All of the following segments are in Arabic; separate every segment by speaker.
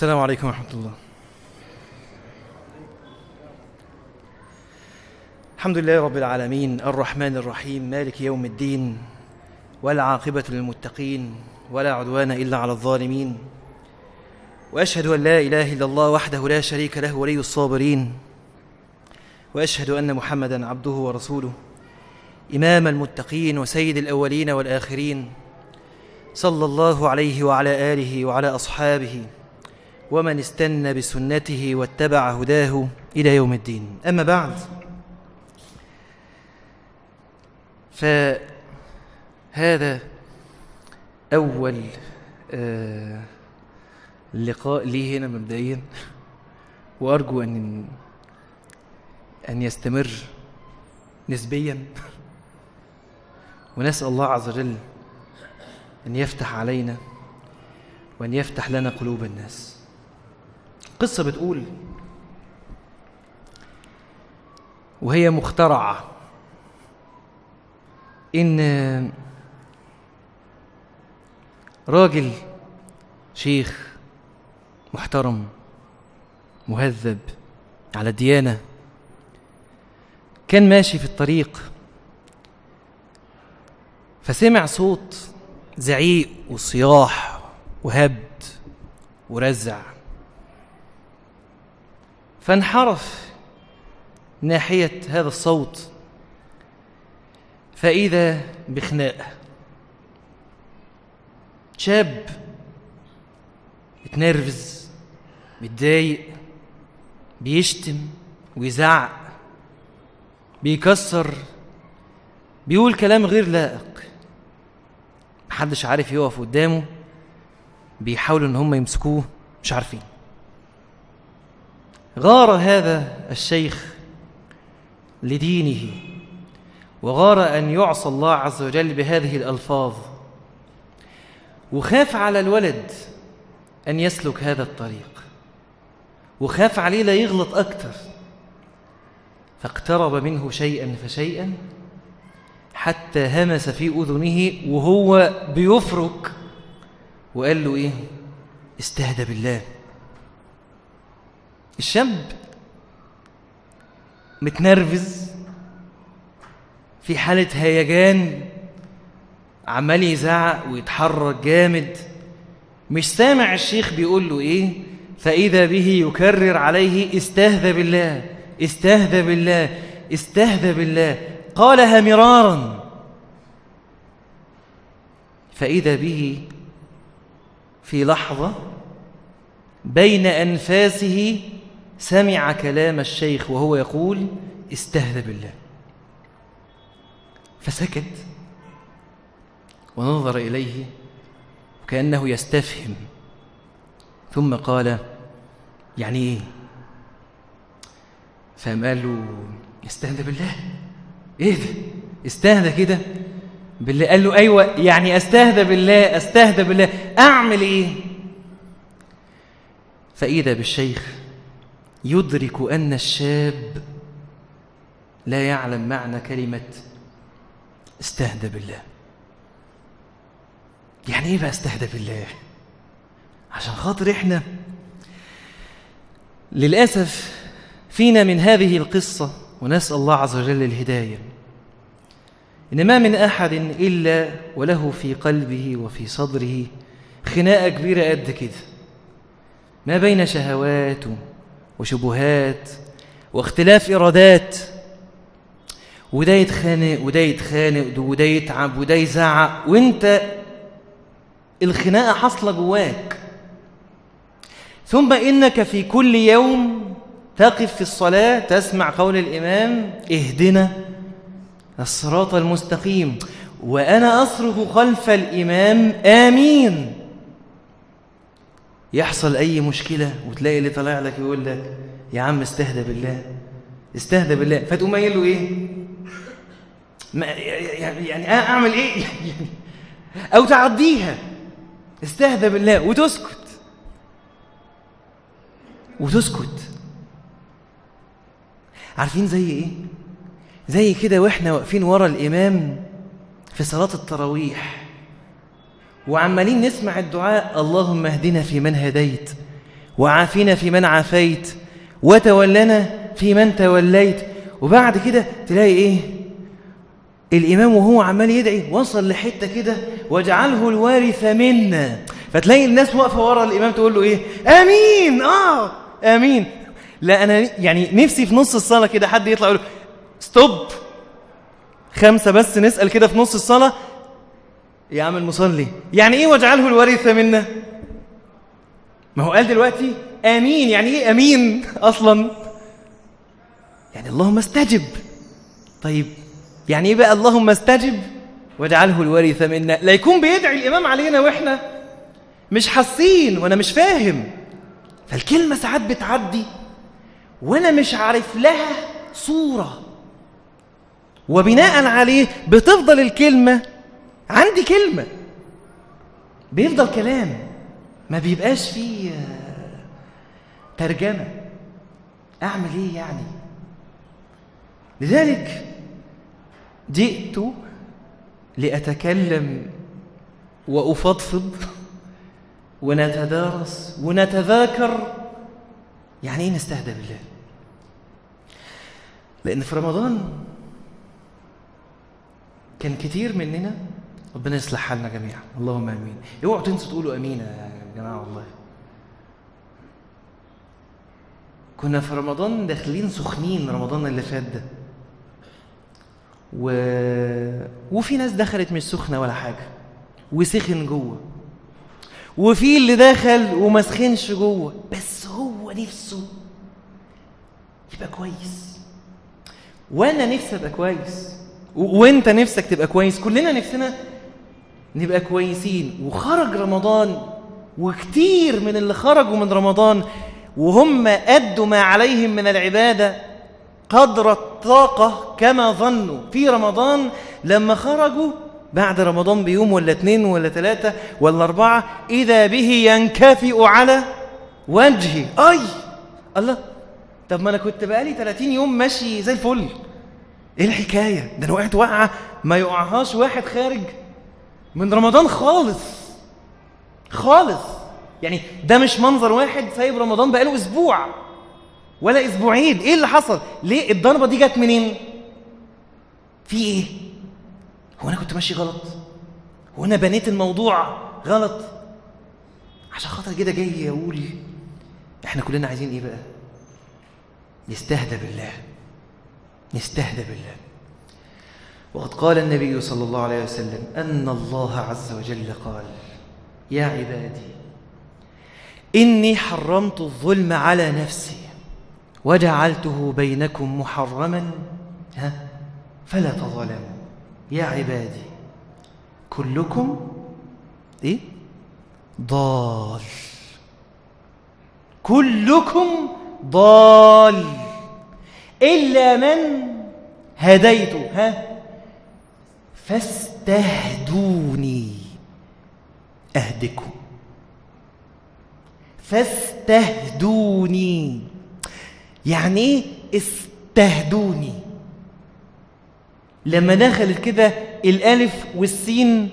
Speaker 1: السلام عليكم ورحمة الله. الحمد لله رب العالمين الرحمن الرحيم مالك يوم الدين والعاقبة للمتقين ولا عدوان إلا على الظالمين. وأشهد أن لا إله إلا الله وحده لا شريك له ولي الصابرين. وأشهد أن محمدا عبده ورسوله إمام المتقين وسيد الأولين والآخرين. صلى الله عليه وعلى آله وعلى أصحابه ومن استنى بسنته واتبع هداه إلى يوم الدين. أما بعد فهذا أول آه لقاء لي هنا مبدئيا وأرجو أن أن يستمر نسبيا. ونسأل الله عز وجل أن يفتح علينا وأن يفتح لنا قلوب الناس. قصة بتقول وهي مخترعة. إن راجل شيخ محترم مهذب على ديانة كان ماشي في الطريق فسمع صوت زعيق وصياح وهبد ورزع. فانحرف ناحية هذا الصوت. فإذا بخناقة شاب اتنرفز متضايق بيشتم ويزعق بيكسر بيقول كلام غير لائق. محدش عارف يقف قدامه بيحاولوا إن هم يمسكوه مش عارفين. غار هذا الشيخ لدينه وغار أن يعصى الله عز وجل بهذه الألفاظ وخاف على الولد أن يسلك هذا الطريق وخاف عليه لا يغلط أكتر فاقترب منه شيئا فشيئا حتى همس في أذنه وهو بيفرك وقال له إيه؟ استهدى بالله. الشاب متنرفز في حالة هيجان عمال يزعق ويتحرك جامد. مش سامع الشيخ بيقول له إيه؟ فإذا به يكرر عليه استهدى بالله استهدى بالله استهدى بالله. قالها مرارا. فإذا به في لحظة بين أنفاسه سمع كلام الشيخ وهو يقول استهدى بالله فسكت ونظر إليه وكأنه يستفهم. ثم قال يعني إيه؟ فقام قال له استهدى بالله إيه ده؟ استهدى كده بالله. قال له أيوة يعني أستهدى بالله أستهدى بالله أعمل إيه؟ فإذا بالشيخ يدرك أن الشاب لا يعلم معنى كلمة استهدى بالله. يعني إيه بقى استهدى بالله؟ عشان خاطر إحنا للأسف فينا من هذه القصة ونسأل الله عز وجل الهداية. إن ما من أحد إلا وله في قلبه وفي صدره خناقة كبيرة قد كده. ما بين شهوات وشبهات واختلاف إرادات وده يتخانق وده يتخانق وده يتعب وده يزعق. وانت الخناقة حاصلة جواك. ثم إنك في كل يوم تقف في الصلاة تسمع قول الإمام اهدنا الصراط المستقيم. وأنا أصرخ خلف الإمام آمين. يحصل أي مشكلة وتلاقي اللي طالع لك يقول لك يا عم استهدى بالله استهدى بالله. فتقوم قايل له إيه؟ ما يعني يعني أعمل إيه؟ أو تعديها استهدى بالله وتسكت. وتسكت. عارفين زي إيه؟ زي كده وإحنا واقفين ورا الإمام في صلاة التراويح. وعمالين نسمع الدعاء اللهم اهدنا في من هديت وعافنا في من عافيت وتولنا في من توليت. وبعد كده تلاقي إيه؟ الإمام وهو عمال يدعي وصل لحتة كده واجعله الوارث منا. فتلاقي الناس واقفة ورا الإمام تقول له إيه؟ آمين! آه! آمين! لا أنا يعني نفسي في نص الصلاة كده حد يطلع يقول ستوب! خمسة بس نسأل كده في نص الصلاة يا عم المصلي. يعني إيه واجعله الوارث منا؟ ما هو قال دلوقتي آمين. يعني إيه أمين أصلا؟ يعني اللهم استجب. طيب يعني إيه بقى اللهم استجب؟ واجعله الوارث منا. لا يكون بيدعي الإمام علينا وإحنا مش حاسين وأنا مش فاهم. فالكلمة ساعات بتعدي وأنا مش عارف لها صورة. وبناء عليه بتفضل الكلمة عندي كلمة. بيفضل كلام. ما بيبقاش فيه ترجمة. أعمل إيه يعني؟ لذلك جئت لأتكلم وأفضفض ونتدارس ونتذاكر. يعني إيه نستهدى بالله؟ لأن في رمضان كان كتير مننا ربنا يصلح حالنا جميعا. اللهم آمين. اوعوا تنسوا تقولوا آمين يا جماعة والله. كنا في رمضان داخلين سخنين رمضان اللي فات ده. و... وفي ناس دخلت مش سخنة ولا حاجة وسخن جوه. وفي اللي دخل وما سخنش جوه بس هو نفسه يبقى كويس. وأنا نفسي أبقى كويس. وانت نفسك تبقى كويس. كلنا نفسنا نبقى كويسين. وخرج رمضان وكتير من اللي خرجوا من رمضان وهم أدوا ما عليهم من العبادة قدر الطاقة كما ظنوا. في رمضان لما خرجوا بعد رمضان بيوم ولا اتنين ولا تلاتة ولا أربعة إذا به ينكفئ على وجهه. أي! الله! طب ما أنا كنت بقالي 30 يوم ماشي زي الفل. إيه الحكاية؟ ده أنا وقعت وقعة ما يقعهاش واحد خارج. من رمضان خالص. خالص. يعني ده مش منظر واحد سايب رمضان بقاله أسبوع ولا أسبوعين. إيه اللي حصل؟ ليه الضربة دي جت منين؟ في إيه؟ هو أنا كنت ماشي غلط؟ هو أنا بنيت الموضوع غلط؟ عشان خاطر كده جاي أقول إحنا كلنا عايزين إيه بقى؟ نستهدى بالله. نستهدى بالله. وقد قال النبي صلى الله عليه وسلم أن الله عز وجل قال يا عبادي إني حرمت الظلم على نفسي وجعلته بينكم محرما ها؟ فلا تظلموا. يا عبادي كلكم إيه؟ ضال. كلكم ضال. إلا من هديته ها؟ فاستهدوني. أهدكم. فاستهدوني. يعني إيه استهدوني. لما دخلت كده الألف والسين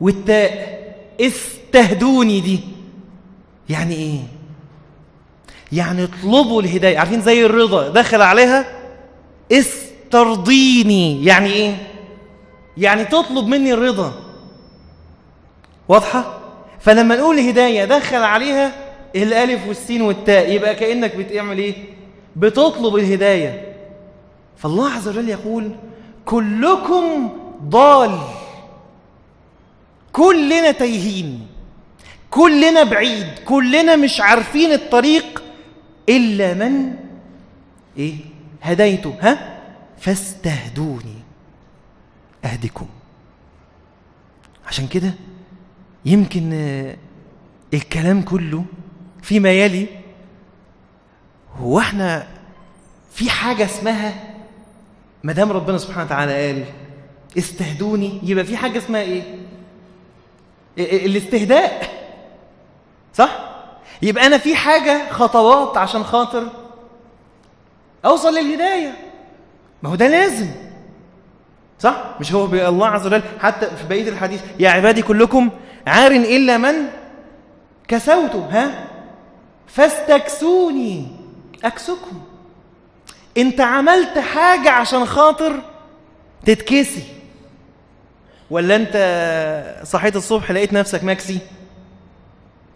Speaker 1: والتاء استهدوني دي. يعني إيه؟ يعني اطلبوا الهداية. عارفين زي الرضا دخل عليها؟ استرضيني. يعني إيه؟ يعني تطلب مني الرضا. واضحة؟ فلما نقول هداية دخل عليها الألف والسين والتاء يبقى كأنك بتعمل إيه؟ بتطلب الهداية. فالله عز وجل يقول كلكم ضال كلنا تايهين كلنا بعيد كلنا مش عارفين الطريق إلا من إيه؟ هديته ها؟ فاستهدوني. أهدكم عشان كده يمكن الكلام كله فيما يلي هو إحنا في حاجة اسمها ما دام ربنا سبحانه وتعالى قال استهدوني يبقى في حاجة اسمها إيه؟ الاستهداء صح؟ يبقى أنا في حاجة خطوات عشان خاطر أوصل للهداية ما هو ده لازم صح؟ مش هو الله عز وجل حتى في بقية الحديث يا عبادي كلكم عار إلا من كسوته ها؟ فاستكسوني أكسكم. انت عملت حاجة عشان خاطر تتكسي. ولا أنت صحيت الصبح لقيت نفسك مكسي؟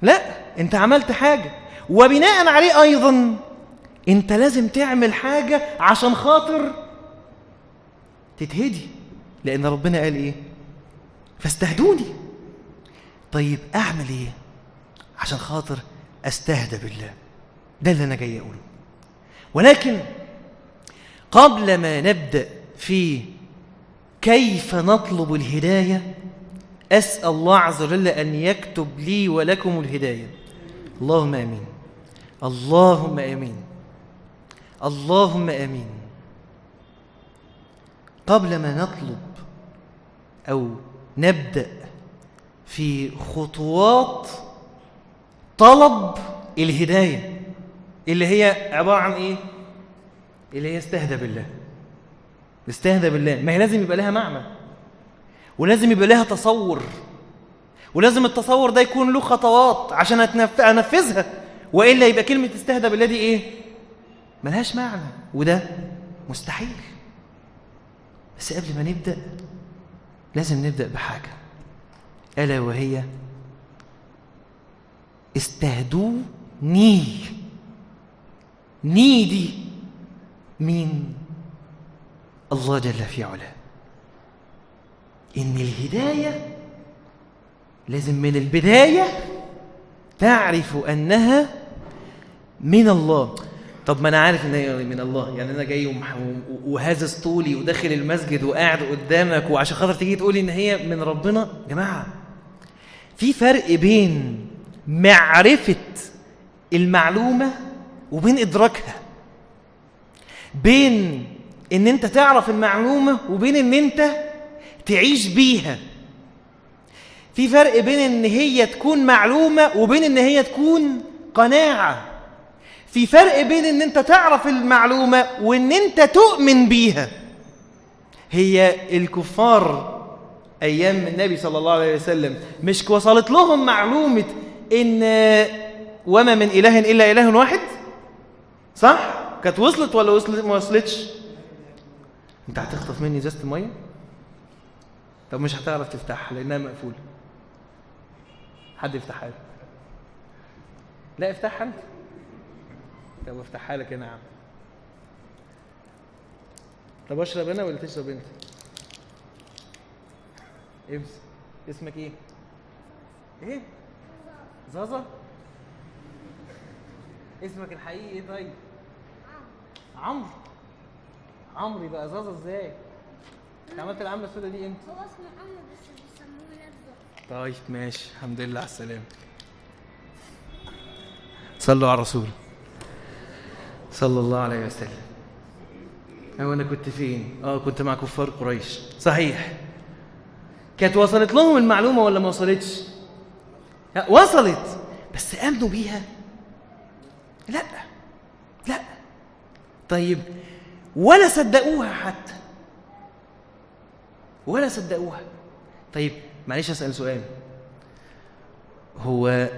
Speaker 1: لا انت عملت حاجة. وبناء عليه أيضا أنت لازم تعمل حاجة عشان خاطر تتهدي لأن ربنا قال إيه؟ فاستهدوني. طيب أعمل إيه؟ عشان خاطر أستهدى بالله. ده اللي أنا جاي أقوله. ولكن قبل ما نبدأ في كيف نطلب الهداية أسأل الله عز وجل أن يكتب لي ولكم الهداية. اللهم آمين. اللهم آمين. اللهم آمين. قبل ما نطلب أو نبدأ في خطوات طلب الهداية اللي هي عبارة عن إيه؟ اللي هي استهدى بالله. استهدى بالله. ما هي لازم يبقى لها معنى ولازم يبقى لها تصور ولازم التصور ده يكون له خطوات عشان. أنفذها. وإلا يبقى كلمة استهدى بالله دي إيه؟ ملهاش معنى. وده مستحيل. بس قبل ما نبدأ لازم نبدأ بحاجة. ألا وهي استهدوني. ني دي مين الله جل في علاه. إن الهداية لازم من البداية تعرف أنها من الله. طب ما أنا عارف إن هي من الله يعني أنا جاي وهازز طولي وداخل المسجد وقاعد قدامك وعشان خاطر تيجي تقولي إن هي من ربنا؟ يا جماعة في فرق بين معرفة المعلومة وبين إدراكها. بين إن أنت تعرف المعلومة وبين إن أنت تعيش بيها. في فرق بين إن هي تكون معلومة وبين إن هي تكون قناعة. في فرق بين إن أنت تعرف المعلومة وإن أنت تؤمن بيها. هي الكفار أيام النبي صلى الله عليه وسلم مش وصلت لهم معلومة إن وما من إله إلا إله واحد؟ صح؟ كانت وصلت ولا وصلت ما وصلتش؟ أنت هتخطف مني إزازة المية؟ طب مش هتعرف تفتحها لأنها مقفولة. حد يفتحها لا افتحها أنت. طب افتحها لك أنا يا عم. طب اشرب أنا ولا تشرب انت؟ امس اسمك إيه؟ إيه؟ زازا؟ اسمك الحقيقي إيه طيب؟ عمرو. عمرو يبقى زازا إزاي؟ انت عملت العملة السوداء دي إمتى؟
Speaker 2: هو اسمه عمرو بس بيسموه لزق
Speaker 1: طيب ماشي الحمد لله على السلامة. صلوا على الرسول. صلى الله عليه وسلم. أو أنا كنت فين؟ آه كنت مع كفار قريش. صحيح. كانت وصلت لهم المعلومة ولا ما وصلتش؟ لا وصلت. بس آمنوا بيها؟ لا لا. طيب ولا صدقوها حتى. ولا صدقوها. طيب معلش أسأل سؤال. هو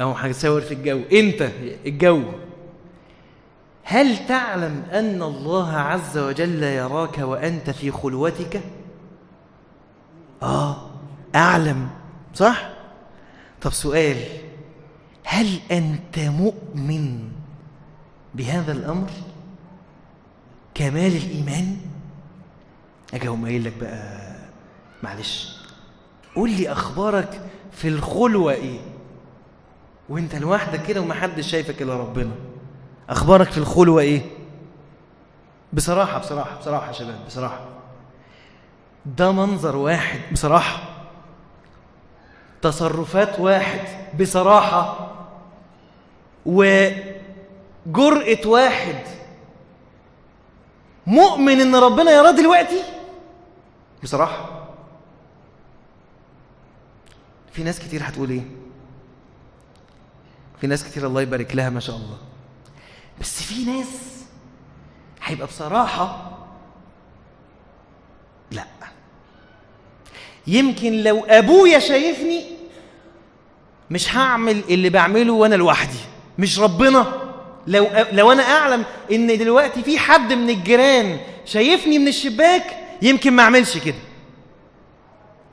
Speaker 1: أو هنساور في الجو. انت الجو. هل تعلم أن الله عز وجل يراك وأنت في خلوتك؟ آه أعلم صح؟ طب سؤال هل أنت مؤمن بهذا الأمر؟ كمال الإيمان؟ أجي أقوم قايل لك بقى معلش قول لي أخبارك في الخلوة إيه؟ وأنت لوحدك كده ومحدش شايفك إلا ربنا. أخبارك في الخلوه إيه؟ بصراحة بصراحة بصراحة يا شباب بصراحة. ده منظر واحد بصراحة. تصرفات واحد بصراحة. وجرأة واحد. مؤمن إن ربنا يراه دلوقتي؟ بصراحة. في ناس كتير هتقول إيه؟ في ناس كتير الله يبارك لها ما شاء الله. بس في ناس هيبقى بصراحة لا. يمكن لو أبويا شايفني مش هعمل اللي بعمله وأنا لوحدي مش ربنا. لو لو أنا أعلم إن دلوقتي في حد من الجيران شايفني من الشباك يمكن ما أعملش كده.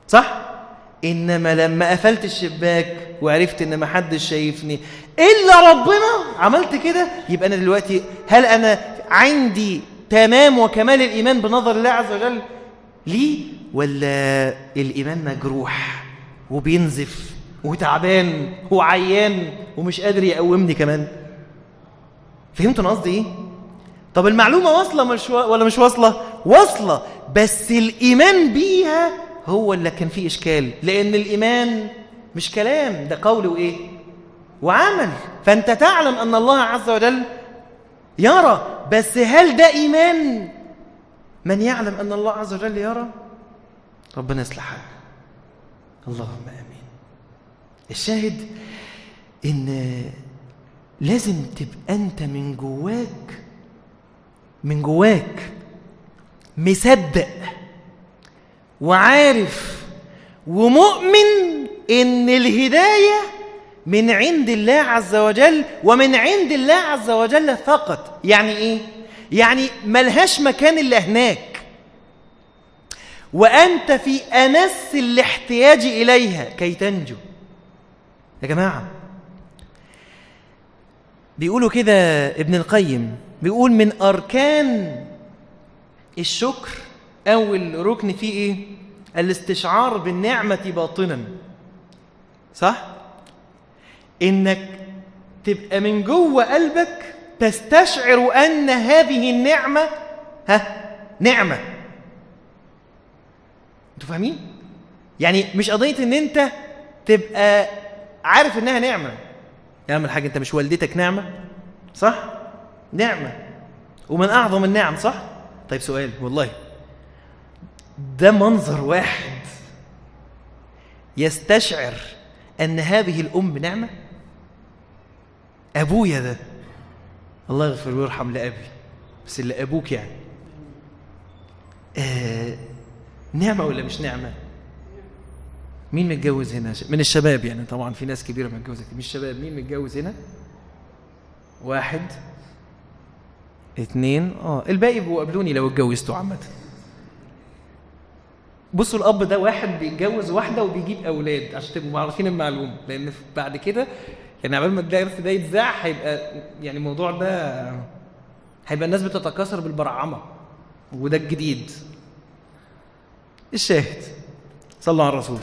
Speaker 1: صح؟ إنما لما قفلت الشباك وعرفت إن ما حدش شايفني إلا ربنا عملت كده يبقى أنا دلوقتي هل أنا عندي تمام وكمال الإيمان بنظر الله عز وجل؟ ليه ولا الإيمان مجروح وبينزف وتعبان وعيان ومش قادر يقومني كمان؟ فهمتوا أنا قصدي إيه؟ طب المعلومة واصلة. ولا مش واصلة؟ واصلة بس الإيمان بيها هو اللي كان فيه إشكال. لأن الإيمان مش كلام ده قول وايه وعمل. فأنت تعلم أن الله عز وجل يرى. بس هل ده إيمان؟ من يعلم أن الله عز وجل يرى؟ ربنا يصلح حالك اللهم آمين. الشاهد إن لازم تبقى أنت من جواك من جواك مصدق وعارف ومؤمن إن الهداية من عند الله عز وجل ومن عند الله عز وجل فقط. يعني إيه؟ يعني ملهاش مكان إلا هناك. وأنت في امس الاحتياج إليها كي تنجو. يا جماعة بيقولوا كده ابن القيم بيقول من أركان الشكر أول ركن فيه إيه؟ الاستشعار بالنعمة باطنا. صح؟ إنك تبقى من جوه قلبك تستشعر أن هذه النعمة ها؟ نعمة. أنتوا فاهمين؟ يعني مش قضية إن أنت تبقى عارف إنها نعمة. اعمل حاجة أنت مش والدتك نعمة؟ صح؟ نعمة. ومن أعظم النعم صح؟ طيب سؤال والله. ده منظر واحد يستشعر أن هذه الأم نعمة؟ أبويا ده. الله يغفر ويرحم لأبي بس اللي أبوك يعني. آه نعمة ولا مش نعمة؟ مين متجوز هنا؟ من الشباب يعني طبعا في ناس كبيرة متجوزة مش شباب مين متجوز هنا؟ واحد اتنين آه الباقي بيبقوا قابلوني لو اتجوزتوا عامة. بصوا الأب ده واحد بيتجوز واحدة وبيجيب أولاد عشان تبقوا عارفين المعلومة لأن بعد كده يعني عبال ما الدرس ده يتذاع هيبقى يعني الموضوع ده هيبقى الناس بتتكاثر بالبرعمة وده الجديد. الشاهد صلوا على الرسول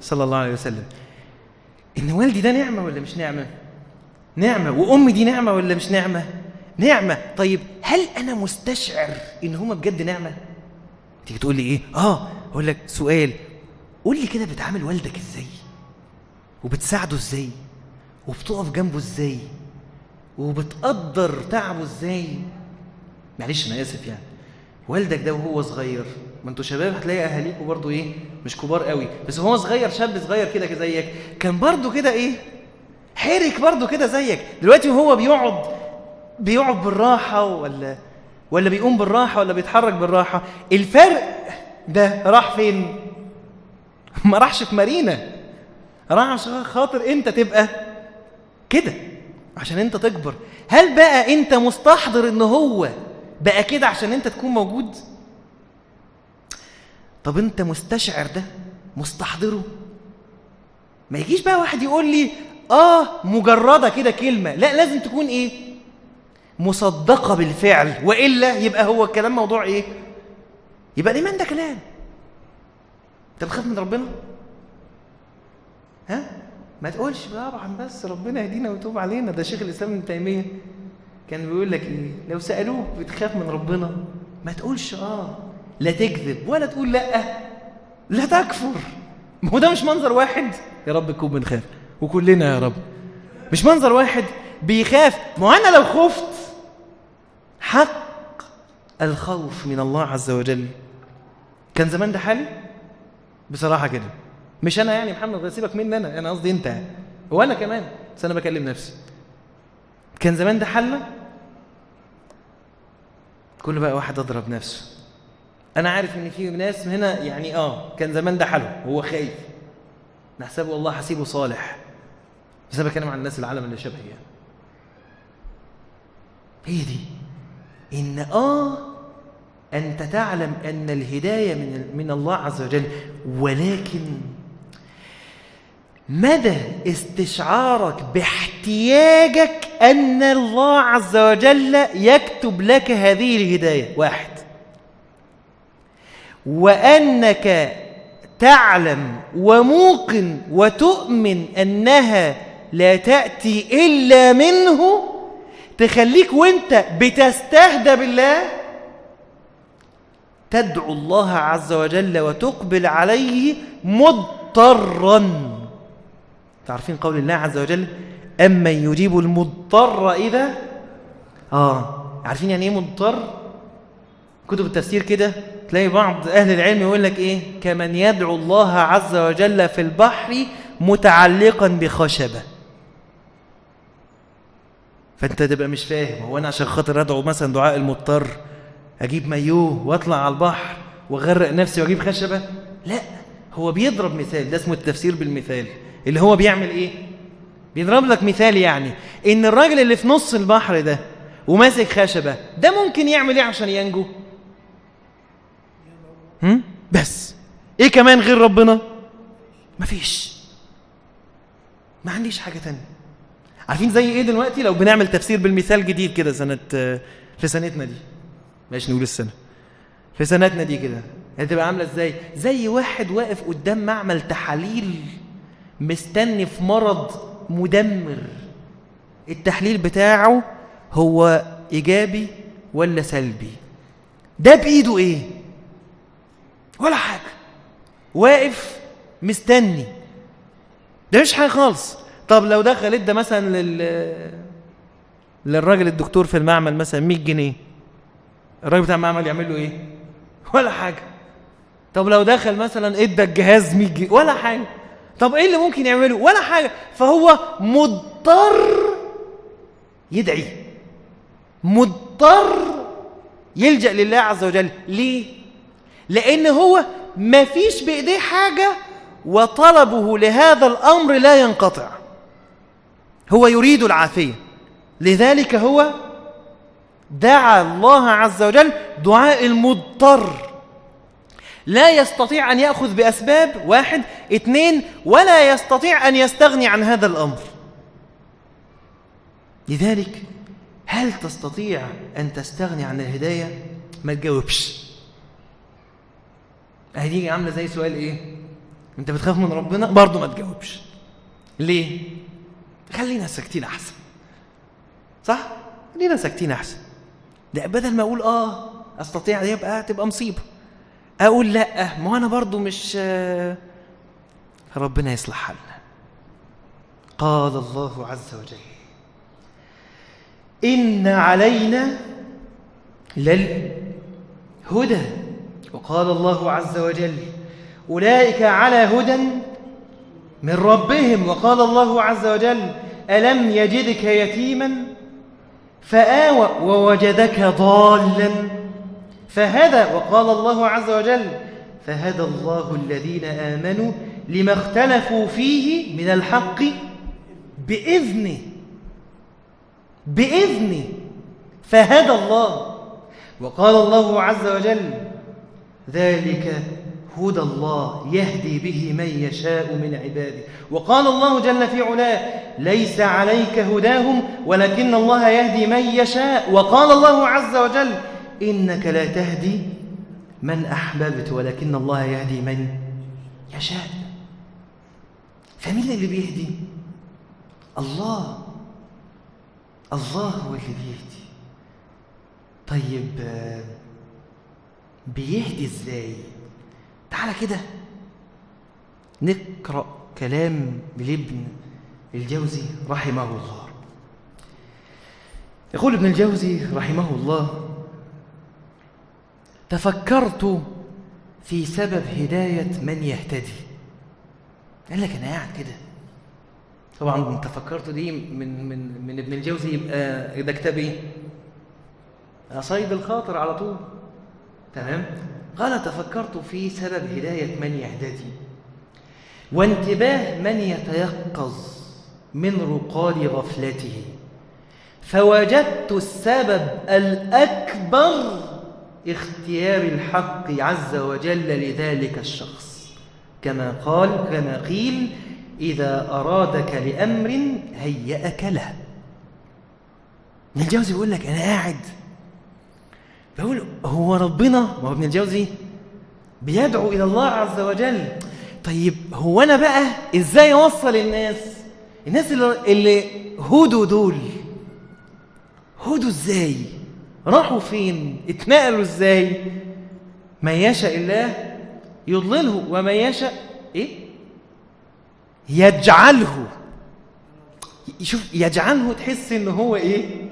Speaker 1: صلى الله عليه وسلم. إن والدي ده نعمة ولا مش نعمة؟ نعمة. وأمي دي نعمة ولا مش نعمة؟ نعمة. طيب هل أنا مستشعر إن هما بجد نعمة؟ تيجي تقول لي إيه؟ آه أقول لك سؤال قول لي كده بتعامل والدك إزاي؟ وبتساعده إزاي؟ وبتقف جنبه إزاي؟ وبتقدر تعبه إزاي؟ معلش أنا آسف يعني. والدك ده وهو صغير ما أنتوا شباب هتلاقي أهاليكوا برضو إيه مش كبار قوي. بس وهو صغير شاب صغير كده زيك. كان برضو كده إيه حرك برضو كده زيك. دلوقتي وهو بيقعد بيقعد بالراحة ولا ولا بيقوم بالراحة ولا بيتحرك بالراحة؟ الفرق ده راح فين؟ ما راحش في مارينا. راح عشان خاطر انت تبقى كده عشان انت تكبر. هل بقى انت مستحضر ان هو بقى كده عشان انت تكون موجود؟ طب انت مستشعر ده مستحضره؟ ما يجيش بقى واحد يقول لي آه مجردة كده كلمة. لا لازم تكون إيه؟ مصدقة بالفعل وإلا يبقى هو الكلام موضوع إيه؟ يبقى الإيمان ده كلام. أنت بتخاف من ربنا؟ ها؟ ما تقولش طبعا بس ربنا يهدينا ويتوب علينا. ده شيخ الإسلام ابن تيمية كان بيقول لك إيه؟ لو سألوك بتخاف من ربنا ما تقولش آه لا تكذب ولا تقول لأ لا تكفر. ما هو ده مش منظر واحد. يا رب تكون بنخاف. وكلنا يا رب. مش منظر واحد بيخاف. ما أنا لو خفت حق الخوف من الله عز وجل. كان زمان ده حالي؟ بصراحة كده. مش أنا يعني محمد سيبك مني أنا أنا قصدي أنت. وأنا كمان بس أنا بكلم نفسي. كان زمان ده حالنا؟ كل بقى واحد أضرب نفسه. أنا عارف إن في ناس هنا يعني آه كان زمان ده حاله هو خايف. نحسبه والله حسيبه صالح. بس أنا بتكلم عن الناس العالم اللي شبهي يعني. هي دي. إن آه أنت تعلم أن الهداية من, من الله عز وجل ولكن مدى استشعارك باحتياجك أن الله عز وجل يكتب لك هذه الهداية؟ واحد. وأنك تعلم وموقن وتؤمن أنها لا تأتي إلا منه تخليك وأنت بتستهدى بالله؟ تدعو الله عز وجل وتقبل عليه مضطرا. تعرفين قول الله عز وجل؟ أمن يجيب المضطر إذا؟ آه. عارفين يعني إيه مضطر؟ كتب التفسير كده تلاقي بعض أهل العلم يقول لك إيه؟ كمن يدعو الله عز وجل في البحر متعلقا بخشبة. فأنت تبقى مش فاهم هو أنا عشان خاطر أدعو مثلا دعاء المضطر؟ أجيب مايوه وأطلع على البحر وأغرق نفسي وأجيب خشبة؟ لا هو بيضرب مثال ده اسمه التفسير بالمثال. اللي هو بيعمل إيه؟ بيضرب لك مثال يعني إن الراجل اللي في نص البحر ده وماسك خشبة ده ممكن يعمل إيه عشان ينجو؟ هم؟ بس. إيه كمان غير ربنا؟ مفيش. ما عنديش حاجة تانية. عارفين زي إيه دلوقتي؟ لو بنعمل تفسير بالمثال جديد كده سنة في سنتنا دي. ماشي نقول السنة. في سنتنا دي كده. هتبقى عاملة إزاي؟ زي واحد واقف قدام معمل تحاليل مستني في مرض مدمر. التحليل بتاعه هو إيجابي ولا سلبي؟ ده بإيده إيه؟ ولا حاجة. واقف مستني. ده مش حاجة خالص. طب لو دخل إدى مثلا لل للراجل الدكتور في المعمل مثلا 100 جنيه الراجل بتاع المعمل يعمل له إيه؟ ولا حاجة. طب لو دخل مثلا إدى الجهاز 100 جنيه ولا حاجة. طب إيه اللي ممكن يعمله؟ ولا حاجة. فهو مضطر يدعي. مضطر يلجأ لله عز وجل. ليه؟ لأن هو ما فيش بإيديه حاجة وطلبه لهذا الأمر لا ينقطع. هو يريد العافية. لذلك هو دعا الله عز وجل دعاء المضطر. لا يستطيع أن يأخذ بأسباب واحد اثنين ولا يستطيع أن يستغني عن هذا الأمر. لذلك هل تستطيع أن تستغني عن الهداية؟ ما تجاوبش. اهي دي عامله زي سؤال إيه؟ أنت بتخاف من ربنا؟ برضه ما تجاوبش. ليه؟ خلينا ساكتين أحسن. صح؟ خلينا ساكتين أحسن. ده بدل ما أقول آه أستطيع يبقى تبقى مصيبة. أقول لأ ما أنا برضه مش ربنا يصلح حالنا. قال الله عز وجل إن علينا للهدى. وقال الله عز وجل أولئك على هدى من ربهم. وقال الله عز وجل ألم يجدك يتيما فآوى ووجدك ضالا. فهدى وقال الله عز وجل فهدى الله الذين آمنوا لما اختلفوا فيه من الحق بإذنه. بإذنه. فهدى الله. وقال الله عز وجل ذلك هدى الله يهدي به من يشاء من عباده. وقال الله جل في علاه ليس عليك هداهم ولكن الله يهدي من يشاء. وقال الله عز وجل إنك لا تهدي من أحببت ولكن الله يهدي من يشاء. فمين اللي بيهدي؟ الله. الله هو اللي بيهدي. طيب بيهدي إزاي؟ تعالى كده. نقرأ كلام لابن الجوزي رحمه الله. يقول ابن الجوزي رحمه الله تفكرت في سبب هداية من يهتدي. قال لك أنا قاعد كده. طبعا تفكرت دي من من من ابن الجوزي يبقى ده كتاب إيه؟ صيد الخاطر على طول. تمام؟ قال تفكرت في سبب هداية من يهتدي وانتباه من يتيقظ من رقاد غفلته. فوجدت السبب الأكبر اختيار الحق عز وجل لذلك الشخص. كما قال كما قيل إذا أرادك لأمر هيأك له. الجوزي بيقول لك أنا قاعد بقول هو ربنا؟ ما هو ابن الجوزي؟ بيدعو إلى الله عز وجل. طيب هو أنا بقى إزاي أوصل الناس؟ الناس اللي, هدوا دول. هدوا إزاي؟ راحوا فين؟ اتنقلوا إزاي؟ ما يشاء الله يضلله وما يشاء إيه؟ يجعله. شوف يجعله تحس إن هو إيه؟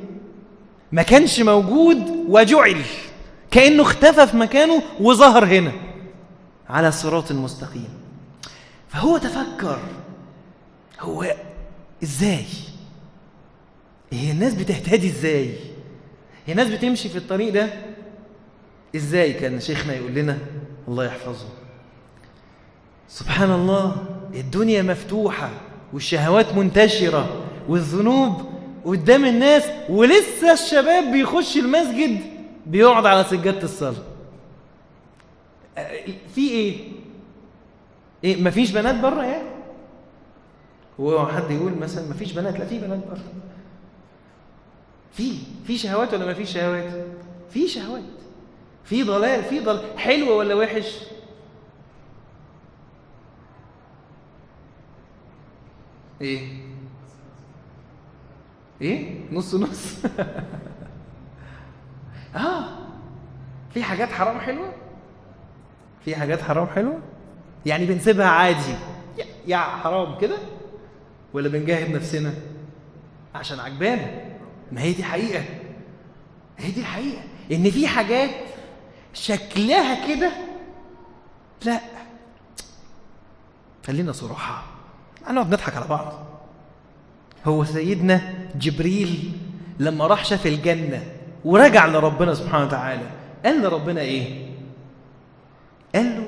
Speaker 1: ما كانش موجود وجعل كأنه اختفى في مكانه وظهر هنا على الصراط المستقيم فهو تفكر هو إزاي؟ هي الناس بتهتدي إزاي؟ هي الناس بتمشي في الطريق ده؟ إزاي كان شيخنا يقول لنا؟ الله يحفظه. سبحان الله الدنيا مفتوحة والشهوات منتشرة والذنوب قدام الناس ولسه الشباب بيخش المسجد بيقعد على سجادة الصلاة. في إيه؟ إيه مفيش بنات بره يعني؟ هو حد يقول مثلا مفيش بنات؟ لا في بنات بره. في في شهوات ولا مفيش شهوات؟ في شهوات. في ضلال في ضلال حلو ولا وحش؟ إيه؟ إيه؟ نص نص. آه. في حاجات حرام حلوة؟ في حاجات حرام حلوة؟ يعني بنسيبها عادي. يا- حرام كده؟ ولا بنجاهد نفسنا؟ عشان عجبانا. ما هي دي حقيقة. هي دي الحقيقة إن في حاجات شكلها كده لا. خلينا صراحة. هنقعد نضحك على بعض. هو سيدنا جبريل لما راح شاف الجنة ورجع لربنا سبحانه وتعالى قال لربنا إيه؟ قال له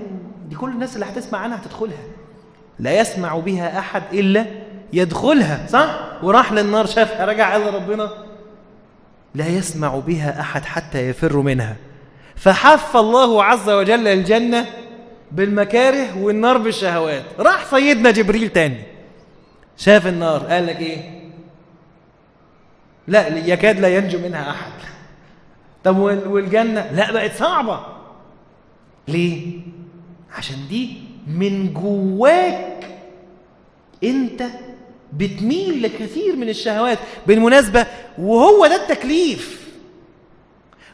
Speaker 1: دي كل الناس اللي هتسمع عنها هتدخلها. لا يسمع بها أحد إلا يدخلها صح؟ وراح للنار شافها رجع قال لربنا لا يسمع بها أحد حتى يفر منها. فحف الله عز وجل الجنة بالمكاره والنار بالشهوات. راح سيدنا جبريل تاني. شاف النار قال لك إيه؟ لا يكاد لا ينجو منها أحد. طب وال- والجنة؟ لا بقت صعبة. ليه؟ عشان دي من جواك أنت بتميل لكثير من الشهوات. بالمناسبة وهو ده التكليف.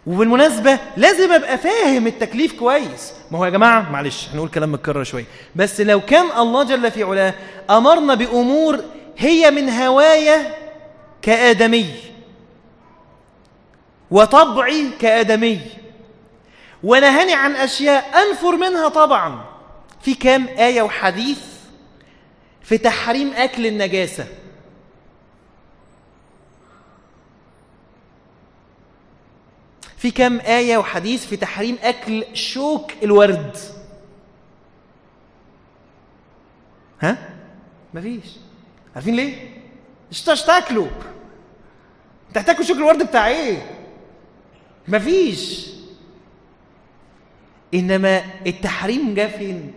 Speaker 1: وبالمناسبة لازم أبقى فاهم التكليف كويس. ما هو يا جماعة معلش هنقول كلام متكرر شوية. بس لو كان الله جل في علاه أمرنا بأمور هي من هوايا كآدمي وطبعي كآدمي ونهاني عن أشياء أنفر منها طبعا. في كام آية وحديث في تحريم أكل النجاسة؟ في كام آية وحديث في تحريم أكل شوك الورد ها؟ مفيش عارفين ليه؟ مش تاكله أنت هتاكل شوك الورد بتاع إيه؟ مفيش إنما التحريم جه فين؟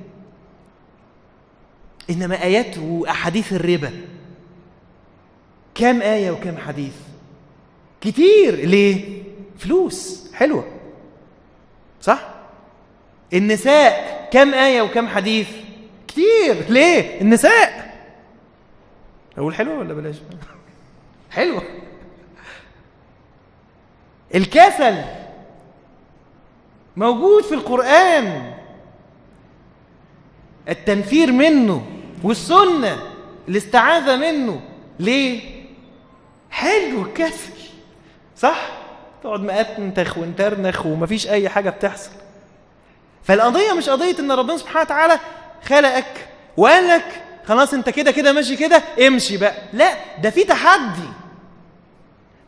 Speaker 1: إنما آيات وأحاديث الربا كام آية وكام حديث؟ كتير ليه؟ فلوس حلوة صح؟ النساء كم آية وكم حديث؟ كتير ليه؟ النساء أقول حلوة ولا بلاش؟ حلوة الكسل موجود في القرآن التنفير منه والسنة الاستعاذة منه ليه؟ حلو الكسل صح؟ تقعد مأتنتخ وانترنخ ومفيش أي حاجة بتحصل. فالقضية مش قضية إن ربنا سبحانه وتعالى خلقك وقال لك خلاص أنت كده كده ماشي كده امشي بقى. لا ده في تحدي.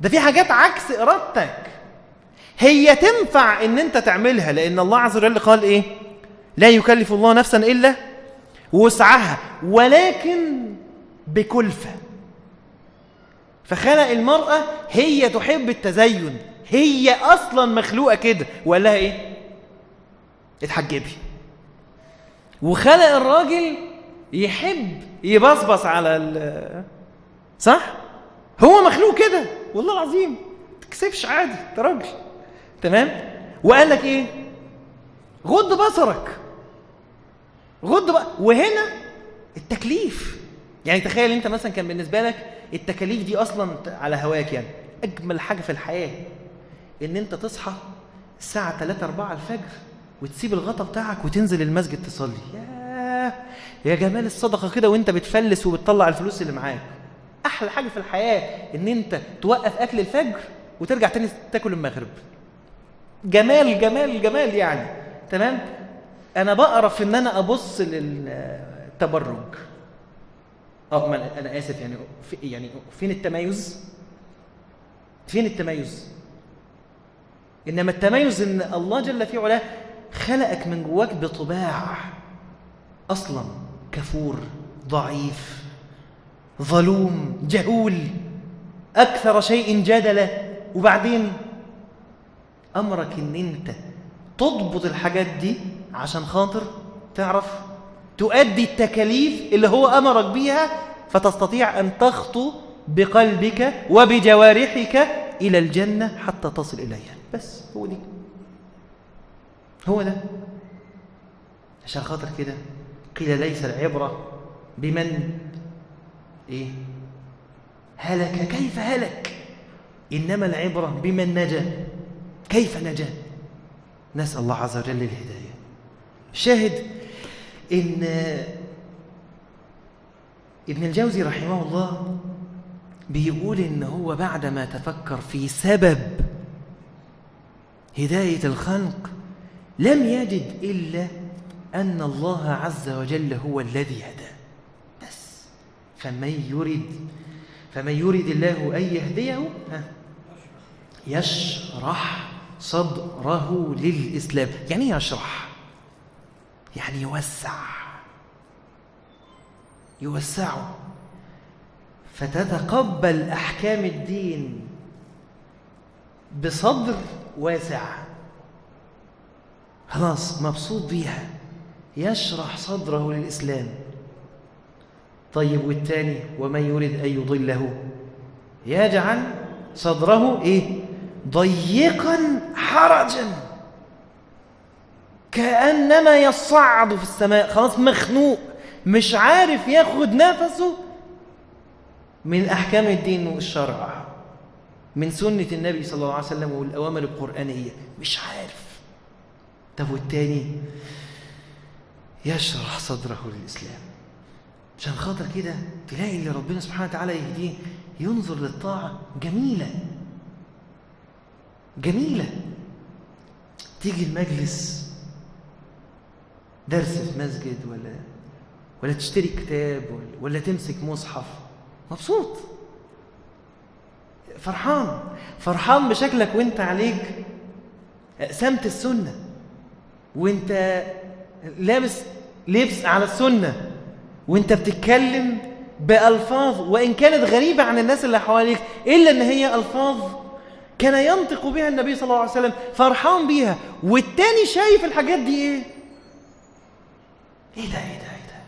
Speaker 1: ده في حاجات عكس إرادتك. هي تنفع إن أنت تعملها لأن الله عز وجل قال إيه؟ لا يكلف الله نفسا إلا وسعها ولكن بكلفة. فخلق المرأة هي تحب التزين. هي أصلا مخلوقة كده. وقال لها إيه؟ اتحجبي وخلق الراجل يحب يبصبص على ال صح؟ هو مخلوق كده. والله العظيم. تكسفش عادي. أنت راجل. تمام؟ وقال لك إيه؟ غض بصرك. غض بقى وهنا التكليف. يعني تخيل أنت مثلا كان بالنسبة لك التكاليف دي أصلا على هواك يعني. أجمل حاجة في الحياة. إن أنت تصحى الساعة 3 4 الفجر وتسيب الغطا بتاعك وتنزل المسجد تصلي. يا يا جمال الصدقة كده وأنت بتفلس وبتطلع الفلوس اللي معاك. أحلى حاجة في الحياة إن أنت توقف أكل الفجر وترجع تاني تاكل المغرب. جمال جمال جمال يعني. تمام؟ أنا بقرف إن أنا أبص للتبرج. أه أنا آسف يعني في يعني فين التميز؟ فين التميز؟ إنما التميز إن الله جل في علاه خلقك من جواك بطباع أصلا كفور ضعيف ظلوم جهول أكثر شيء جدلا وبعدين أمرك إن أنت تضبط الحاجات دي عشان خاطر تعرف تؤدي التكاليف اللي هو أمرك بيها فتستطيع أن تخطو بقلبك وبجوارحك إلى الجنة حتى تصل إليها. بس هو دي. هو ده. عشان خاطر كده قيل ليس العبرة بمن؟ إيه؟ هلك. كيف هلك؟ إنما العبرة بمن نجا؟ كيف نجا؟ نسأل الله عز وجل الهداية. شاهد إن ابن الجوزي رحمه الله بيقول إن هو بعدما تفكر في سبب هداية الخلق لم يجد إلا أن الله عز وجل هو الذي هدى. بس فمن يريد فمن يريد الله أن يهديه يشرح صدره للإسلام. يعني يشرح يعني يوسع يوسعه فتتقبل أحكام الدين بصدر واسع. خلاص مبسوط بيها. يشرح صدره للإسلام. طيب والتاني؟ ومن يريد أن يضله؟ يجعل صدره إيه؟ ضيقا حرجا. كأنما يصعد في السماء. خلاص مخنوق. مش عارف ياخد نفسه من أحكام الدين والشرع. من سنة النبي صلى الله عليه وسلم والأوامر القرآنية. مش عارف. طب والتاني؟ يشرح صدره للإسلام. عشان خاطر كده تلاقي اللي ربنا سبحانه وتعالى يهديه ينظر للطاعة جميلة. جميلة. تيجي المجلس درس في مسجد ولا ولا تشتري كتاب ولا, ولا تمسك مصحف. مبسوط. فرحان. فرحان بشكلك وانت عليك سمت السنة. وانت لابس لبس على السنة. وانت بتتكلم بألفاظ وإن كانت غريبة عن الناس اللي حواليك إلا إن هي ألفاظ كان ينطق بها النبي صلى الله عليه وسلم. فرحان بيها. والتاني شايف الحاجات دي إيه؟ إيه ده إيه ده إيه ده؟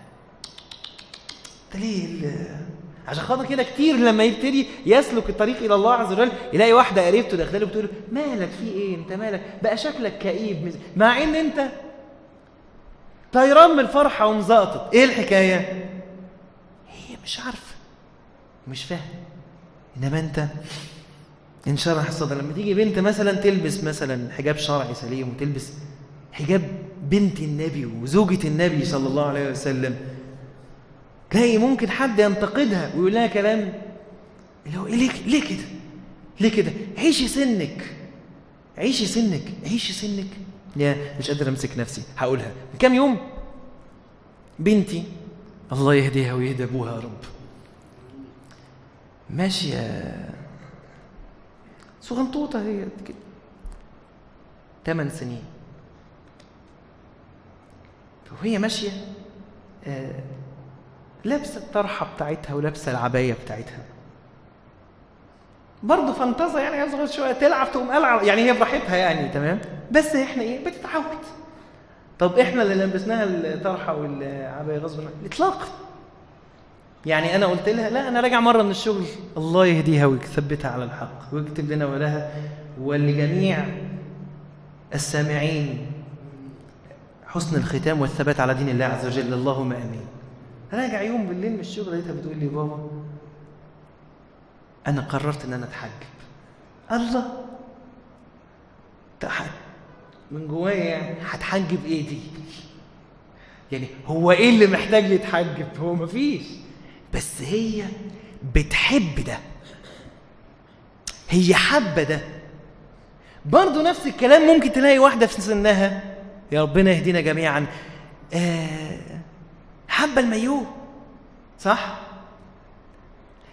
Speaker 1: ده ليه عشان خاطر كده كتير لما يبتدي يسلك الطريق إلى الله عز وجل يلاقي واحدة قريبته داخلة له بتقول مالك؟ في إيه؟ أنت مالك؟ بقى شكلك كئيب. مع إن أنت طيران من الفرحة ومزقطط إيه الحكاية؟ هي مش عارفة. مش فاهم. إنما أنت انشرح الصدر لما تيجي بنت مثلا تلبس مثلا حجاب شرعي سليم وتلبس حجاب بنت النبي وزوجة النبي صلى الله عليه وسلم تلاقي ممكن حد ينتقدها ويقول لها كلام. اللي هو إيه ليه ليه كده؟ ليه كده؟ عيشي سنك. عيشي سنك. عيشي سنك. يا مش قادر أمسك نفسي. هقولها. من كام يوم؟ بنتي. الله يهديها ويهدي أبوها يا رب. ماشيه صغنطوطه هي كده. ثمان سنين. وهي ماشية؟ آه لابسه الطرحة بتاعتها ولابسه العباية بتاعتها. برضه فانتظر يعني هي صغيره شوية تلعب تقوم قلعة يعني هي براحتها يعني تمام؟ بس إحنا إيه؟ بتتعود. طب إحنا اللي لبسناها الطرحة والعباية غصب عنها اطلاقا يعني أنا قلت لها لا أنا راجع مرة من الشغل. الله يهديها ويثبتها على الحق ويكتب لنا ولها ولجميع السامعين حسن الختام والثبات على دين الله عز وجل. اللهم آمين. راجع يوم بالليل من الشغل لقيتها بتقول لي بابا أنا قررت إن أنا أتحجب. الله! من جوايا يعني هتحجب إيه دي؟ يعني هو إيه اللي محتاج يتحجب؟ هو مفيش. بس هي بتحب ده. هي حابة ده. برضه نفس الكلام ممكن تلاقي واحدة في سنها. يا ربنا يهدينا جميعا. آه حابه المايوه صح؟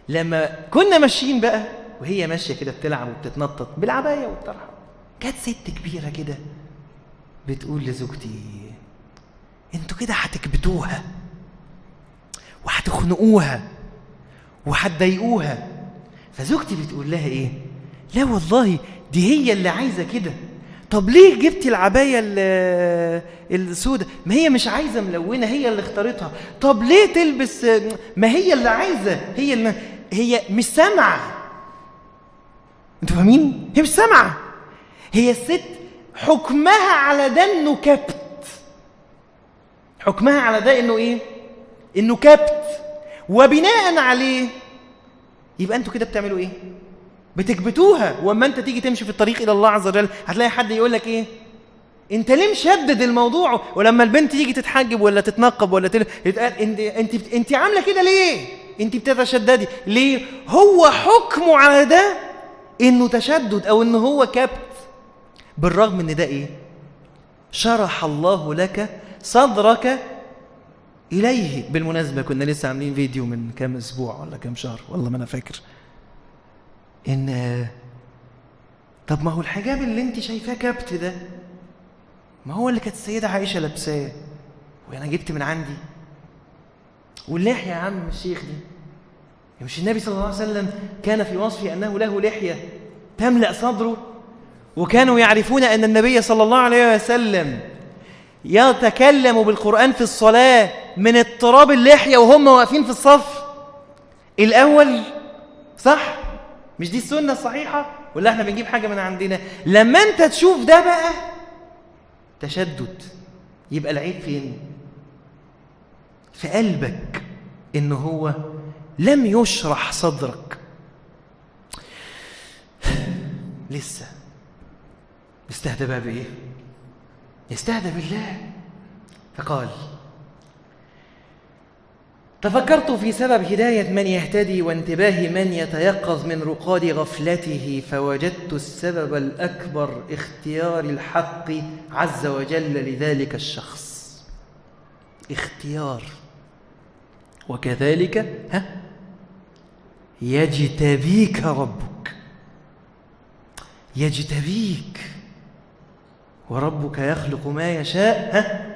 Speaker 1: لما كنا ماشيين بقى وهي ماشية كده بتلعب وبتتنطط بالعباية والطرحة جت ست كبيرة كده بتقول لزوجتي أنتوا كده هتكبتوها وهتخنقوها وهتضايقوها. فزوجتي بتقول لها إيه؟ لا والله دي هي اللي عايزة كده. طب ليه جبتي العباية ال- السوداء؟ ما هي مش عايزة ملونة هي اللي اختارتها. طب ليه تلبس؟ ما هي اللي عايزة هي اللي هي مش سامعة. أنتوا فاهمين؟ هي مش سامعة. هي الست حكمها على ده إنه كبت. حكمها على ده إنه إيه؟ إنه كبت. وبناء عليه يبقى أنتوا كده بتعملوا إيه؟ بتكبتوها. وأما أنت تيجي تمشي في الطريق إلى الله عز وجل هتلاقي حد يقول لك إيه؟ أنت ليه مشدد الموضوع؟ ولما البنت تيجي تتحجب ولا تتنقب ولا تل... يتقال أنت أنت أنت عاملة كده ليه؟ أنت بتتشددي. ليه؟ هو حكمه على ده إنه تشدد أو إنه هو كبت. بالرغم إن ده إيه؟ شرح الله لك صدرك إليه. بالمناسبة كنا لسه عاملين فيديو من كام أسبوع ولا كام شهر والله ما أنا فاكر. إن طب ما هو الحجاب اللي أنت شايفاه كبت ده ما هو اللي كانت السيدة عائشة لابساه وأنا جبت من عندي. واللحية يا عم الشيخ دي مش النبي صلى الله عليه وسلم كان في وصفه أنه له لحية تملأ صدره وكانوا يعرفون أن النبي صلى الله عليه وسلم يتكلم بالقرآن في الصلاة من اضطراب اللحية وهم واقفين في الصف الأول صح؟ مش دي السنة الصحيحة؟ ولا إحنا بنجيب حاجة من عندنا؟ لما انت تشوف ده بقى تشدد. يبقى العيب فين؟ في قلبك إن هو لم يشرح صدرك. لسه. يستهدى بقى بإيه؟ يستهدى بالله. فقال تفكرت في سبب هداية من يهتدي وانتباه من يتيقظ من رقاد غفلته فوجدت السبب الأكبر اختيار الحق عز وجل لذلك الشخص. اختيار. وكذلك ها؟ يجتبيك ربك. يجتبيك. وربك يخلق ما يشاء ها؟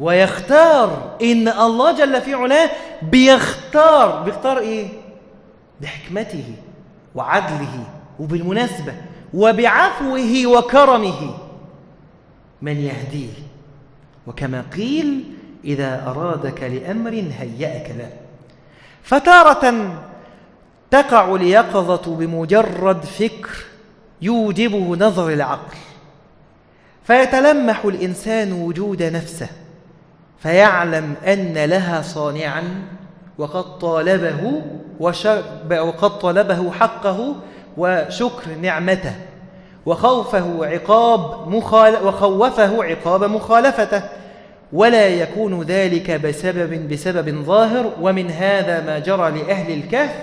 Speaker 1: ويختار. إن الله جل في علاه بيختار. بيختار إيه؟ بحكمته وعدله وبالمناسبة وبعفوه وكرمه. من يهديه. وكما قيل إذا أرادك لأمر هيأك له. فتارة تقع اليقظه بمجرد فكر يوجبه نظر العقل. فيتلمح الإنسان وجود نفسه. فيعلم أن لها صانعا وقد طالبه وقد طلبه حقه وشكر نعمته. وخوفه عقاب مخال وخوفه عقاب مخالفته. ولا يكون ذلك بسبب بسبب ظاهر. ومن هذا ما جرى لأهل الكهف.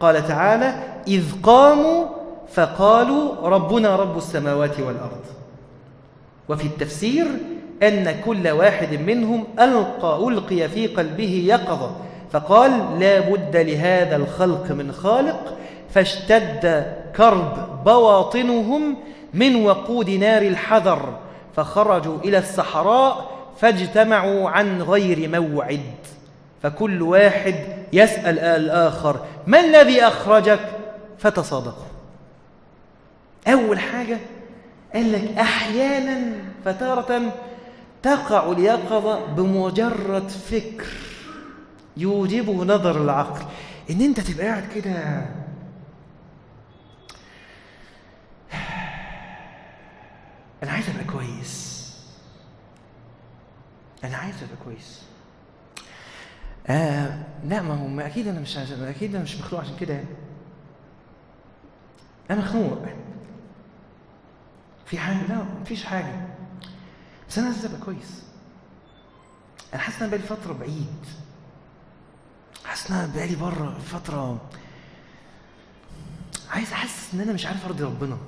Speaker 1: قال تعالى إذ قاموا فقالوا ربنا رب السماوات والأرض. وفي التفسير أن كل واحد منهم ألقى ألقي في قلبه يقظة فقال لا بد لهذا الخلق من خالق فاشتد كرب بواطنهم من وقود نار الحذر فخرجوا إلى الصحراء فاجتمعوا عن غير موعد. فكل واحد يسأل الآخر ما الذي أخرجك؟ فتصادقوا أول حاجة قال لك أحيانا فتارة تقع اليقظة بمجرد فكر يوجبه نظر العقل. إن أنت تبقى قاعد كده. أنا عايز أبقى كويس. أنا عايز أبقى كويس. آه لا ما هو ما أكيد أنا مش عشان أكيد أنا مش مخلوق عشان كده. أنا مخنوق. في حاجة؟ لا مفيش حاجة. بس أنا عايز أبقى كويس. أنا حاسس أنا بقالي فترة بعيد. حاسس إن أنا بقالي بره فترة. عايز أحس إن أنا مش عارف أرضي ربنا.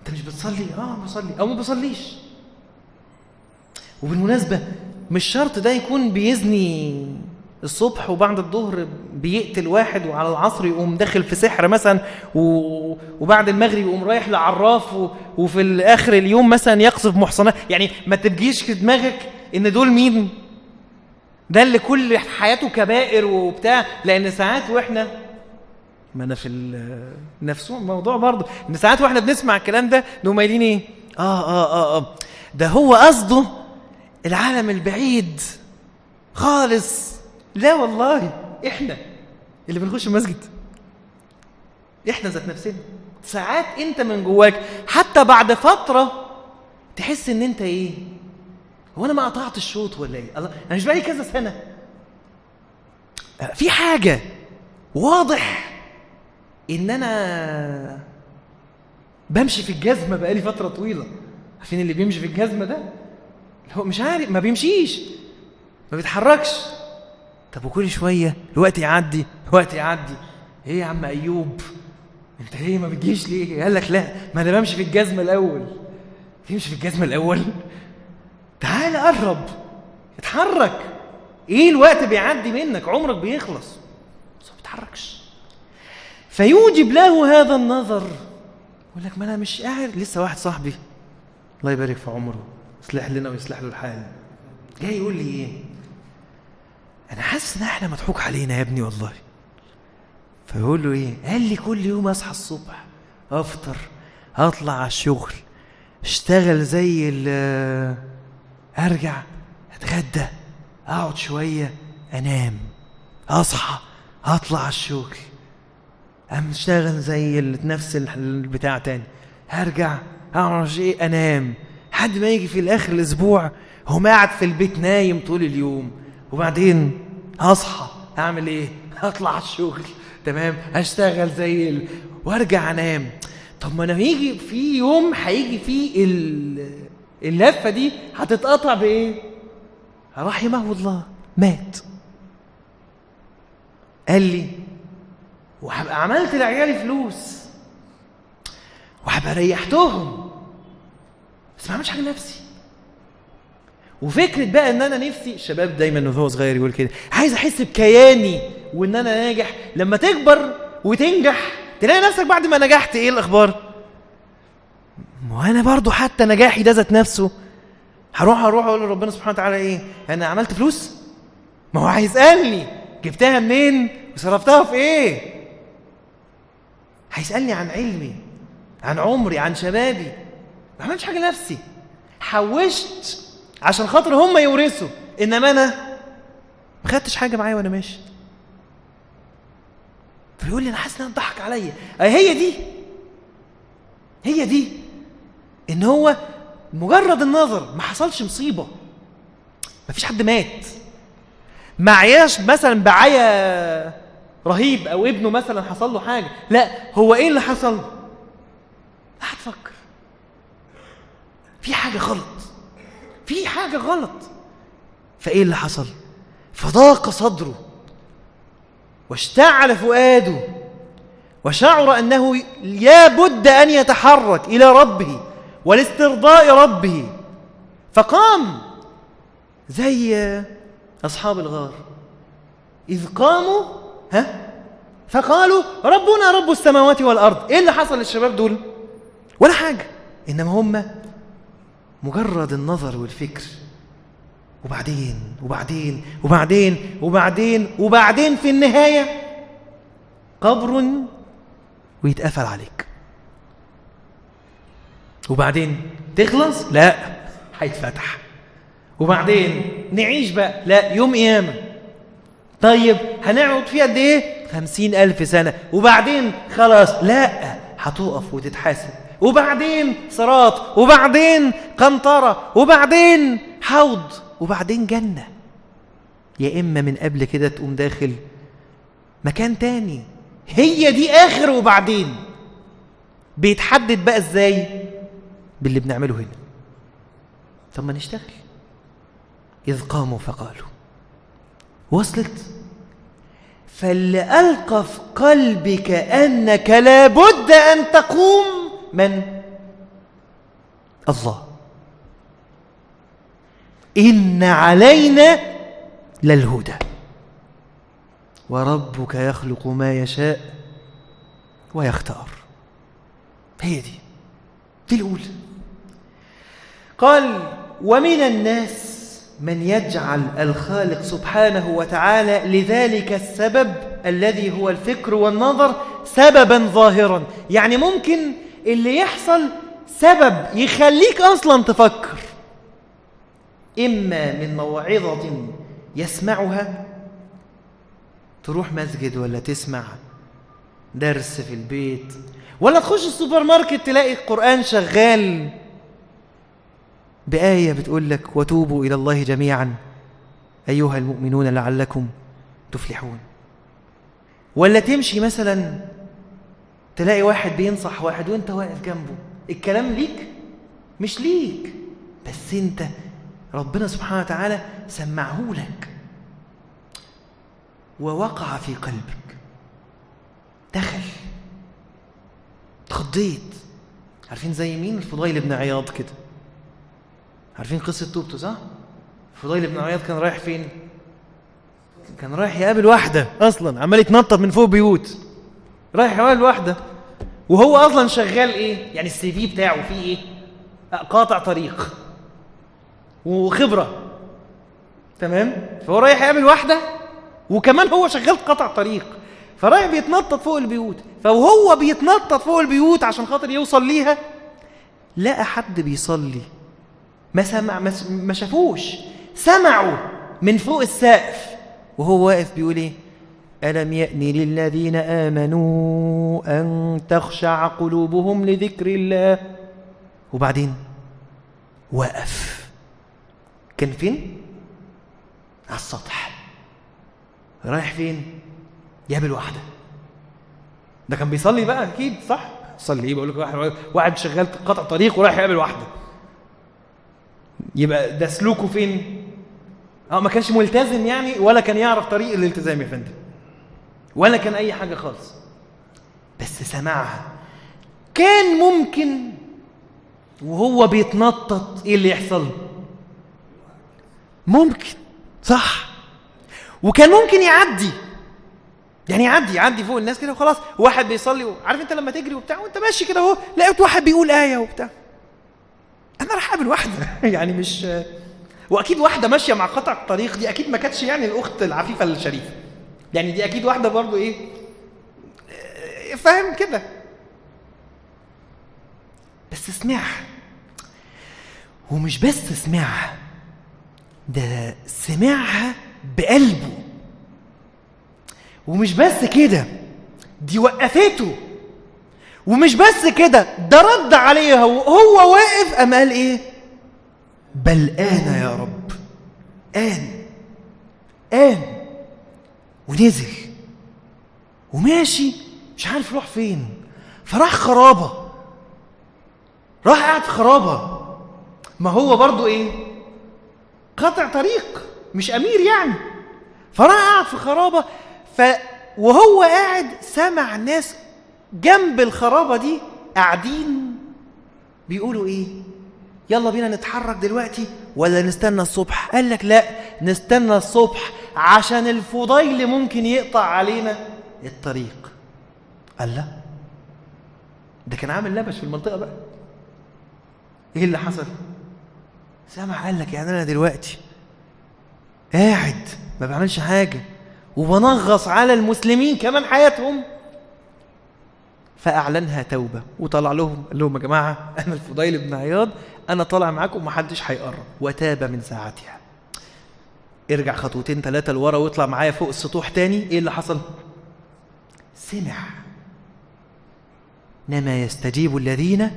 Speaker 1: أنت مش بتصلي؟ آه بصلي. أو ما بصليش. وبالمناسبة مش شرط ده يكون بيزني الصبح وبعد الظهر بيقتل واحد وعلى العصر يقوم داخل في سحر مثلا. وبعد المغرب يقوم رايح لعراف. وفي الآخر اليوم مثلا يقصف محصنات. يعني ما تبجيش في دماغك إن دول مين؟ ده اللي كل حياته كبائر وبتاع. لأن ساعات وإحنا ما أنا في نفس الموضوع برضه. إن ساعات وإحنا بنسمع الكلام ده نقوم قايلين إيه؟ آه آه آه آه. ده هو قصده العالم البعيد خالص. لا والله إحنا اللي بنخش المسجد. إحنا ذات نفسنا ساعات أنت من جواك حتى بعد فترة تحس إن أنت إيه؟ هو أنا ما قطعت الشوط ولا إيه؟ الله أنا مش بقالي كذا سنة. في حاجة واضح إن أنا بمشي في الجزمة بقالي فترة طويلة. عارفين اللي بيمشي في الجزمة ده؟ هو مش عارف ما بيمشيش ما بيتحركش. طب وكل شوية الوقت يعدي الوقت يعدي. إيه يا عم أيوب؟ أنت ليه ما بتجيش ليه؟ قال لك لا ما أنا بمشي في الجزمة الأول. تمشي في الجزمة الأول؟ تعال قرب اتحرك. إيه الوقت بيعدي منك؟ عمرك بيخلص. بس ما بتتحركش فيوجب له هذا النظر. يقول لك ما أنا مش قاعد. لسه واحد صاحبي. الله يبارك في عمره. يصلح لنا ويصلح له الحال. جاي يقول لي إيه؟ أنا حاسس إن إحنا مضحوك علينا يا ابني والله. فيقول له إيه؟ قال لي كل يوم أصحى الصبح أفطر أطلع على الشغل أشتغل زي ال أرجع أتغدى أقعد شوية أنام أصحى أطلع على الشغل أم أشتغل زي نفس ال- البتاع تاني هرجع أقعد إيه أنام لحد ما يجي في الآخر الأسبوع هم قاعد في البيت نايم طول اليوم. وبعدين هصحى أعمل إيه؟ هطلع الشغل تمام؟ أشتغل زي ال... وأرجع أنام. طب ما أنا هيجي في يوم هيجي فيه ال... اللفة دي هتتقطع بإيه؟ رحمه الله مات. قال لي وهبقى عملت لعيالي فلوس. وهبقى ريحتهم. بس ما عملتش حاجة لنفسي. وفكرة بقى إن أنا نفسي الشباب دايما وهو صغير يقول كده عايز أحس بكياني وإن أنا ناجح. لما تكبر وتنجح تلاقي نفسك بعد ما نجحت إيه الأخبار؟ ما أنا برضو حتى نجاحي ده ذات نفسه. هروح أروح أقول لربنا سبحانه وتعالى إيه؟ أنا عملت فلوس؟ ما هو هيسالني جبتها منين؟ وصرفتها في إيه؟ هيسالني عن علمي عن عمري عن شبابي. ما عملتش حاجة لنفسي. حوشت عشان خاطر هم يورثوا. إنما أنا ما خدتش حاجة معايا وأنا ماشي. فيقول لي أنا حاسس إن ضحك عليا. هي دي. هي دي. إن هو مجرد النظر ما حصلش مصيبة. ما فيش حد مات. ما عياش مثلا بعيا رهيب أو ابنه مثلا حصل له حاجة. لا هو إيه اللي حصل؟ لا هتفكر في حاجة غلط. في حاجة غلط. فإيه اللي حصل؟ فضاق صدره واشتعل فؤاده وشعر أنه يا بد أن يتحرك إلى ربه ولاسترضاء ربه. فقام زي أصحاب الغار. إذ قاموا ها؟ فقالوا ربنا رب السماوات والأرض. إيه اللي حصل للشباب دول؟ ولا حاجة إنما هم مجرد النظر والفكر. وبعدين وبعدين وبعدين وبعدين وبعدين في النهاية قبر ويتقفل عليك. وبعدين تخلص؟ لا هيتفتح. وبعدين نعيش بقى؟ لا يوم قيامة. طيب هنقعد فيه قد إيه؟ خمسين ألف سنة. وبعدين خلاص لا هتقف وتتحاسب. وبعدين صراط وبعدين قنطرة وبعدين حوض وبعدين جنة. يا إما من قبل كده تقوم داخل مكان تاني. هي دي آخر وبعدين. بيتحدد بقى إزاي؟ باللي بنعمله هنا. طب ما نشتغل. إذ قاموا فقالوا. وصلت. فاللي ألقى في قلبك أنك لابد أن تقوم. من الله. إن علينا للهدى. وربك يخلق ما يشاء ويختار. هي دي. دي الأولى قال ومن الناس من يجعل الخالق سبحانه وتعالى لذلك السبب الذي هو الفكر والنظر سببا ظاهرا. يعني ممكن اللي يحصل سبب يخليك أصلا تفكر. إما من موعظة يسمعها تروح مسجد ولا تسمع درس في البيت ولا تخش السوبر ماركت تلاقي القرآن شغال بآية بتقول لك وتوبوا إلى الله جميعا. أيها المؤمنون لعلكم تفلحون. ولا تمشي مثلا تلاقي واحد بينصح واحد وانت واقف جنبه. الكلام ليك مش ليك. بس انت ربنا سبحانه وتعالى سمعه لك. ووقع في قلبك. دخل. اتخضيت عارفين زي مين؟ الفضيل بن عياض كده. عارفين قصة توبته صح؟ فضيل بن عياض كان رايح فين؟ كان رايح يقابل واحدة أصلا عمال يتنطط من فوق بيوت. رايح يقابل واحدة وهو أصلا شغال إيه؟ يعني السي في بتاعه فيه إيه؟ قاطع طريق. وخبرة. تمام؟ فهو رايح يقابل واحدة وكمان هو شغال قطع طريق. فرايح بيتنطط فوق البيوت. فوهو بيتنطط فوق البيوت عشان خاطر يوصل ليها. لقى حد بيصلي. ما سمع ما شافوش. سمعوا من فوق السقف. وهو واقف بيقول إيه؟ ألم يأن للذين آمنوا أن تخشع قلوبهم لذكر الله وبعدين وقف كان فين؟ على السطح رايح فين؟ يقابل واحدة ده كان بيصلي بقى أكيد صح؟ صلي إيه بقول لك واحد واحد شغال قطع طريق ورايح يقابل واحدة يبقى ده سلوكه فين؟ آه ما كانش ملتزم يعني ولا كان يعرف طريق الالتزام يا فندم ولا كان أي حاجة خالص. بس سمعها. كان ممكن وهو بيتنطط إيه اللي يحصل؟ ممكن صح. وكان ممكن يعدي. يعني يعدي يعدي فوق الناس كده وخلاص. واحد بيصلي عارف أنت لما تجري وبتاع وأنت ماشي كده أهو لقيت واحد بيقول آية وبتاع. أنا راح أقابل واحدة. يعني مش وأكيد واحدة ماشية مع قطع الطريق دي أكيد ما كانتش يعني الأخت العفيفة الشريفة. يعني دي أكيد واحدة برضو إيه آه، فاهم كده. بس سمعها ومش بس سمعها ده سمعها بقلبه. ومش بس كده دي وقفته. ومش بس كده ده رد عليها وهو واقف. قام قال إيه؟ بل آن يا رب آن آن. ونزل. وماشي. مش عارف يروح فين. فراح خرابة. راح قاعد في خرابة. ما هو برضو إيه؟ قطع طريق. مش أمير يعني. فراح قاعد في خرابة. ف وهو قاعد سمع ناس جنب الخرابة دي قاعدين بيقولوا إيه؟ يلا بينا نتحرك دلوقتي ولا نستنى الصبح؟ قال لك لا نستنى الصبح. عشان الفضيل ممكن يقطع علينا الطريق. قال لا. ده كان عامل لبش في المنطقة بقى. إيه اللي حصل؟ سامع قال لك يعني أنا دلوقتي قاعد ما بعملش حاجة وبنغص على المسلمين كمان حياتهم. فأعلنها توبة وطلع لهم قال لهم يا جماعة أنا الفضيل بن عياض أنا طالع معاكم ومحدش هيقرب. وتاب من ساعتها. ارجع خطوتين ثلاثة لورا واطلع معايا فوق السطوح تاني. إيه اللي حصل؟ سمع إنما يستجيب الذين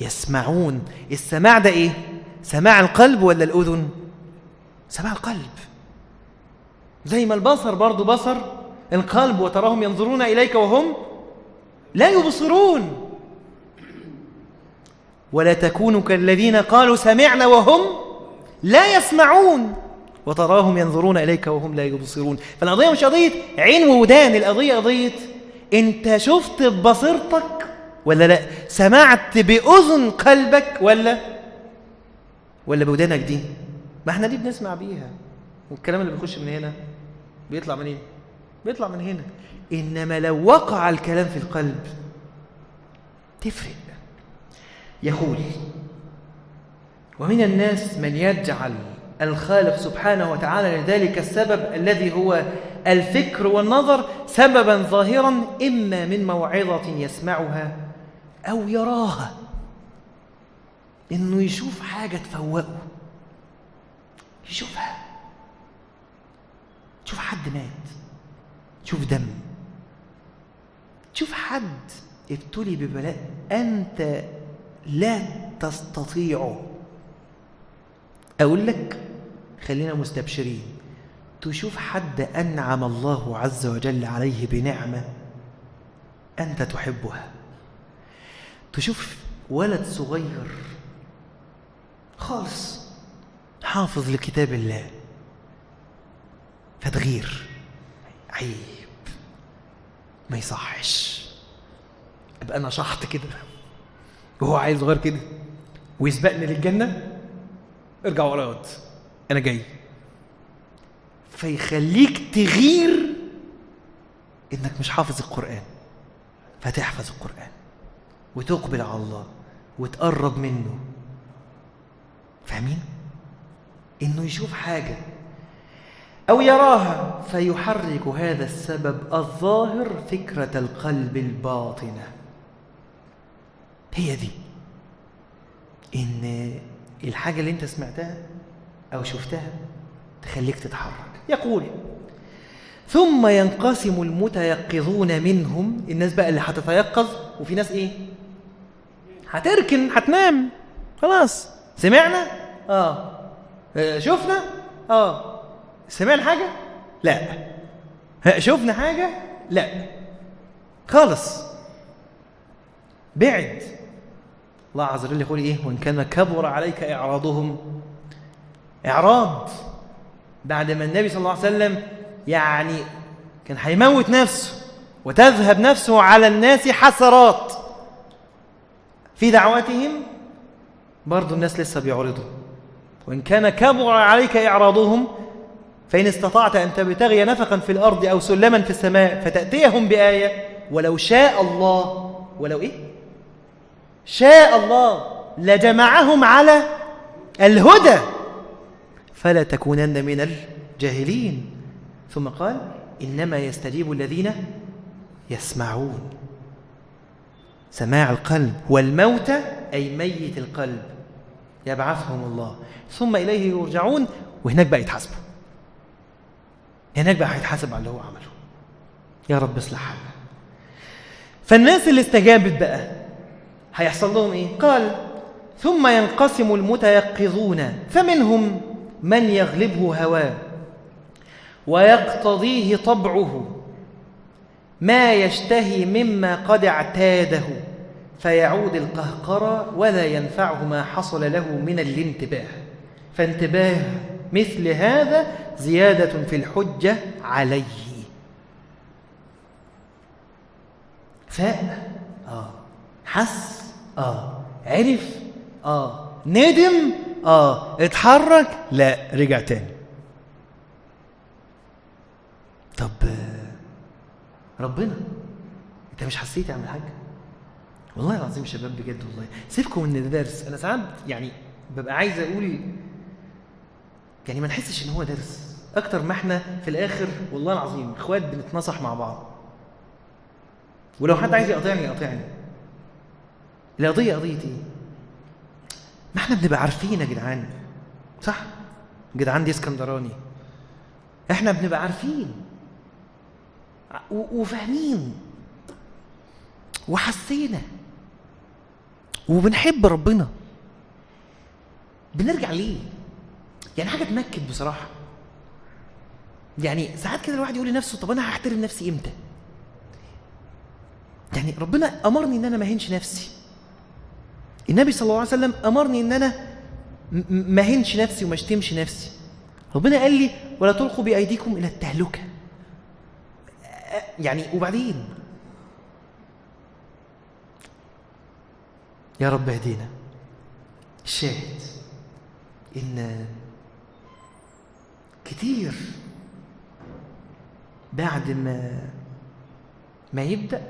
Speaker 1: يسمعون. السماع ده إيه؟ سماع القلب ولا الأذن؟ سماع القلب. زي ما البصر برضو بصر القلب وتراهم ينظرون إليك وهم لا يبصرون. ولا تكونوا كالذين قالوا سمعنا وهم لا يسمعون. وتراهم ينظرون إليك وهم لا يبصرون. فالقضية مش قضية عين وودان القضية قضية أنت شفت ببصيرتك ولا لا؟ سمعت بأذن قلبك ولا؟ ولا بودانك دي؟ ما إحنا دي بنسمع بيها. والكلام اللي بيخش من هنا بيطلع منين بيطلع من هنا. إنما لو وقع الكلام في القلب تفرق يقول ومن الناس من يجعل الخالق سبحانه وتعالى لذلك السبب الذي هو الفكر والنظر سببا ظاهرا إما من موعظة يسمعها أو يراها. إنه يشوف حاجة تفوقه. يشوفها. تشوف حد مات. تشوف دم. تشوف حد ابتلي ببلاء. أنت لا تستطيعه. أقول لك خلينا مستبشرين. تشوف حد أنعم الله عز وجل عليه بنعمة أنت تحبها. تشوف ولد صغير خالص حافظ لكتاب الله فتغير. عيب ما يصحش. أبقى أنا شحط كده. وهو عيل صغير كده ويسبقني للجنة؟ ارجع ورا ياض أنا جاي. فيخليك تغير إنك مش حافظ القرآن. فتحفظ القرآن. وتقبل على الله. وتقرب منه. فاهمين؟ إنه يشوف حاجة. أو يراها. فيحرك هذا السبب الظاهر فكرة القلب الباطنة. هي دي. إن الحاجة اللي انت سمعتها أو شفتها تخليك تتحرك. يقول ثم ينقسم المتيقظون منهم. الناس بقى اللي هتتيقظ وفي ناس إيه؟ هتركن. هتنام. خلاص. سمعنا؟ آه. آه، شفنا؟ آه. سمعنا حاجة؟ لا. ها، شفنا حاجة؟ لا. خالص. بعد. الله عز وجل يقول إيه؟ وإن كان كبر عليك إعراضهم. إعراض. بعد ما النبي صلى الله عليه وسلم يعني كان هيموت نفسه وتذهب نفسه على الناس حسرات. في دعواتهم برضو الناس لسه بيعرضوا. وإن كان كبر عليك إعراضهم فإن استطعت أن تبتغي نفقا في الأرض أو سلما في السماء فتأتيهم بآية ولو شاء الله. ولو إيه؟ شاء الله لجمعهم على الهدى. فلا تكونن من الجاهلين. ثم قال إنما يستجيب الذين يسمعون. سماع القلب والموت أي ميت القلب. يبعثهم الله. ثم إليه يرجعون وهناك بقى يتحاسبوا. هناك بقى هيتحاسب على اللي هو عمله. يا رب اصلح حالنا. فالناس اللي استجابت بقى هيحصل لهم إيه قال ثم ينقسم المتيقظون فمنهم من يغلبه هواه ويقتضيه طبعه ما يشتهي مما قد اعتاده فيعود القهقرة ولا ينفعه ما حصل له من الانتباه فانتباه مثل هذا زيادة في الحجة عليه. فاق آه. حس. آه. عرف؟ آه. ندم آه. اتحرك؟ لا. رجع تاني. طب ربنا انت مش حسيت يا عم الحاج؟ والله العظيم شباب بجد والله. سيبكم من الدرس. أنا ساعات يعني ببقى عايز أقول يعني ما نحسش إن هو درس. أكتر ما إحنا في الآخر والله العظيم إخوات بنتنصح مع بعض. ولو حد عايز يقاطعني يقاطعني. القضية قضية إيه؟ ما إحنا بنبقى عارفين يا جدعان صح؟ جدعان دي اسكندراني إحنا بنبقى عارفين وفاهمين وحسينا وبنحب ربنا بنرجع ليه؟ يعني حاجة تنكد بصراحة يعني ساعات كده الواحد يقول لنفسه طب أنا هحترم نفسي إمتى؟ يعني ربنا أمرني إن أنا ما أهينش نفسي النبي صلى الله عليه وسلم أمرني إن أنا ما اهينش نفسي وما اشتمش نفسي. ربنا قال لي ولا تلقوا بأيديكم إلى التهلكة. يعني وبعدين؟ يا رب اهدينا. الشاهد إن كتير بعد ما ما يبدأ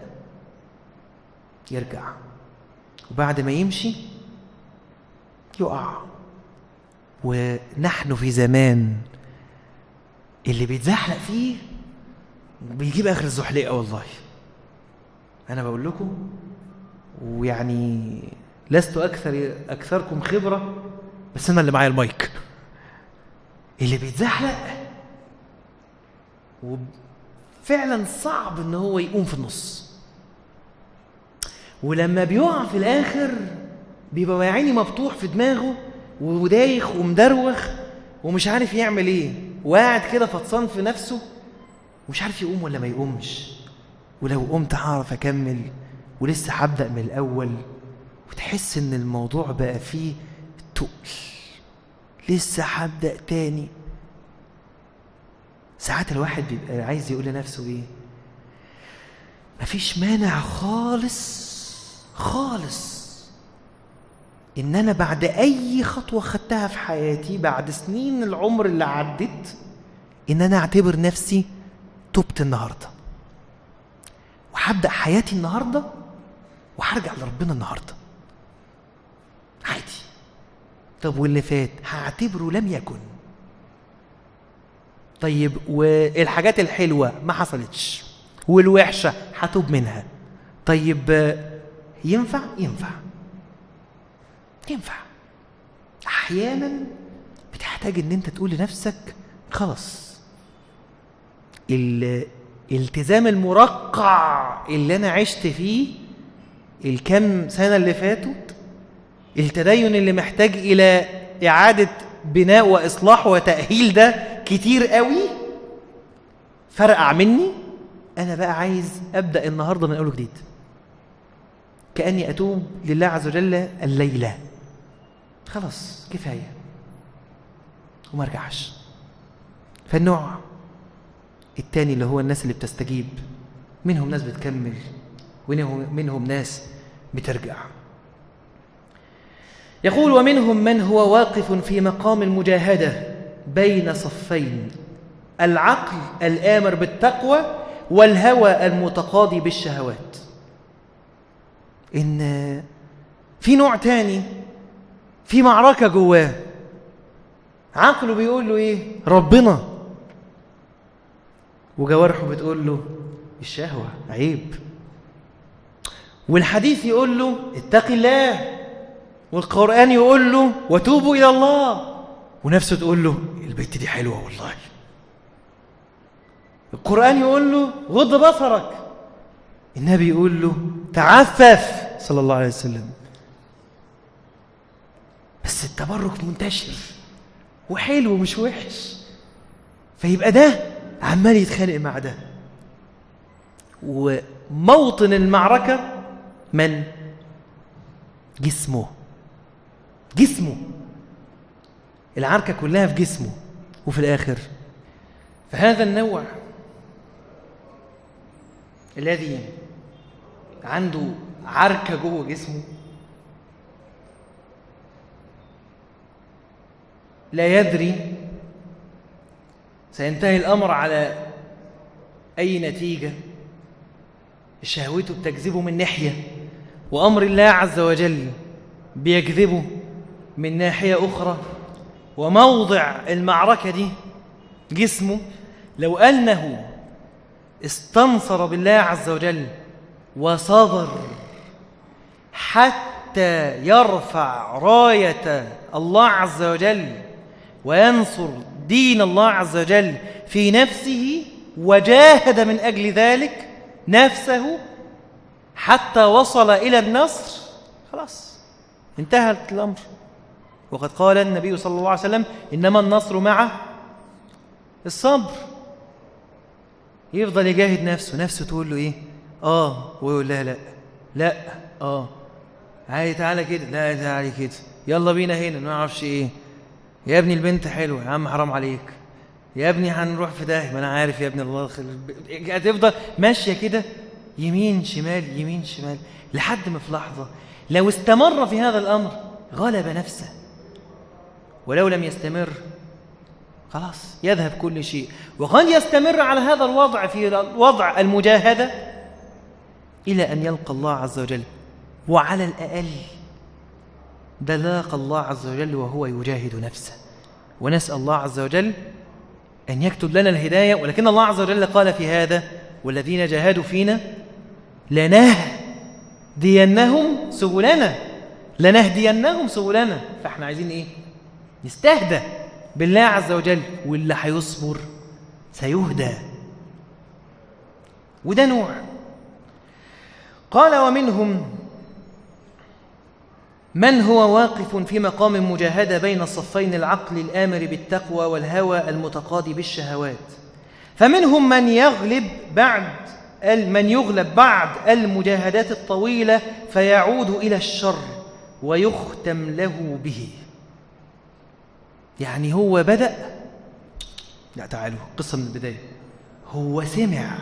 Speaker 1: يرجع. وبعد ما يمشي يقع. ونحن في زمان اللي بيتزحلق فيه بيجيب آخر الزحليقة والله. أنا بقول لكم ويعني لست أكثر أكثركم خبرة بس أنا اللي معايا المايك. اللي بيتزحلق وفعلا صعب إن هو يقوم في النص. ولما بيقع في الآخر بيبقى عيني مفتوح في دماغه ودايخ ومدروخ ومش عارف يعمل إيه. وقاعد كده فطسان في نفسه ومش عارف يقوم ولا ما يقومش. ولو قمت هعرف أكمل ولسه هبدأ من الأول. وتحس إن الموضوع بقى فيه تقل. لسه هبدأ تاني. ساعات الواحد بيبقى عايز يقول لنفسه إيه؟ مفيش مانع خالص خالص. إن أنا بعد أي خطوة خدتها في حياتي بعد سنين العمر اللي عدت إن أنا أعتبر نفسي تبت النهارده. وهبدأ حياتي النهارده وهرجع لربنا النهارده. عادي. طب واللي فات؟ هعتبره لم يكن. طيب والحاجات الحلوة ما حصلتش. والوحشة هتوب منها. طيب ينفع؟ ينفع. ينفع. أحيانا بتحتاج إن أنت تقول لنفسك خلاص. الالتزام المرقع اللي أنا عشت فيه الكام سنة اللي فاتوا التدين اللي محتاج إلى إعادة بناء وإصلاح وتأهيل ده كتير قوي فرقع مني. أنا بقى عايز أبدأ النهارده من أول وجديد. كأني أتوب لله عز وجل الليلة. خلاص كفاية. وما ارجعش فالنوع التاني اللي هو الناس اللي بتستجيب منهم ناس بتكمل ومنهم منهم ناس بترجع. يقول ومنهم من هو واقف في مقام المجاهدة بين صفين العقل الآمر بالتقوى والهوى المتقاضي بالشهوات. إن في نوع تاني في معركة جواه. عقله بيقول له إيه؟ ربنا. وجوارحه بتقول له الشهوة عيب. والحديث يقول له اتق الله. والقرآن يقول له وتوبوا إلى الله. ونفسه تقول له البيت دي حلوة والله. القرآن يقول له غض بصرك. النبي يقول له تعفف. صلى الله عليه وسلم. بس التبرك منتشر. وحلو مش وحش. فيبقى ده عمال يتخانق مع ده. وموطن المعركة من؟ جسمه. جسمه. العركة كلها في جسمه. وفي الآخر. فهذا النوع الذي عنده عركة جوه جسمه. لا يدري سينتهي الأمر على أي نتيجة. شهوته بتجذبه من ناحية وأمر الله عز وجل بيجذبه من ناحية أخرى. وموضع المعركة دي جسمه لو أنه استنصر بالله عز وجل وصبر حتى يرفع راية الله عز وجل وينصر دين الله عز وجل في نفسه وجاهد من أجل ذلك نفسه حتى وصل إلى النصر. خلاص انتهى الأمر. وقد قال النبي صلى الله عليه وسلم إنما النصر مع الصبر. يفضل يجاهد نفسه نفسه تقول له إيه؟ آه ويقول لها لا لا آه. عادي تعالى كده لا تعالى كده. يلا بينا هنا ما أعرفش إيه. يا ابني البنت حلوة يا عم حرام عليك. يا ابني هنروح في داهية ما أنا عارف يا ابني الله يخلي هتفضل ماشية كده يمين شمال يمين شمال لحد ما في لحظة لو استمر في هذا الأمر غلب نفسه. ولو لم يستمر خلاص يذهب كل شيء. وقد يستمر على هذا الوضع في وضع المجاهدة إلى أن يلقى الله عز وجل وعلى الأقل ده الله عز وجل وهو يجاهد نفسه. ونسأل الله عز وجل أن يكتب لنا الهداية ولكن الله عز وجل قال في هذا والذين جاهدوا فينا لنهدينهم سبلنا لنهدينهم سبلنا. فإحنا عايزين إيه؟ نستهدى بالله عز وجل واللي هيصبر سيهدى. وده نوع. قال ومنهم من هو واقف في مقام مجاهدة بين الصفين العقل الآمر بالتقوى والهوى المتقاضي بالشهوات؟ فمنهم من يغلب بعد من يغلب بعد المجاهدات الطويلة فيعود إلى الشر ويختم له به. يعني هو بدأ. لا تعالوا قصة من البداية. هو سمع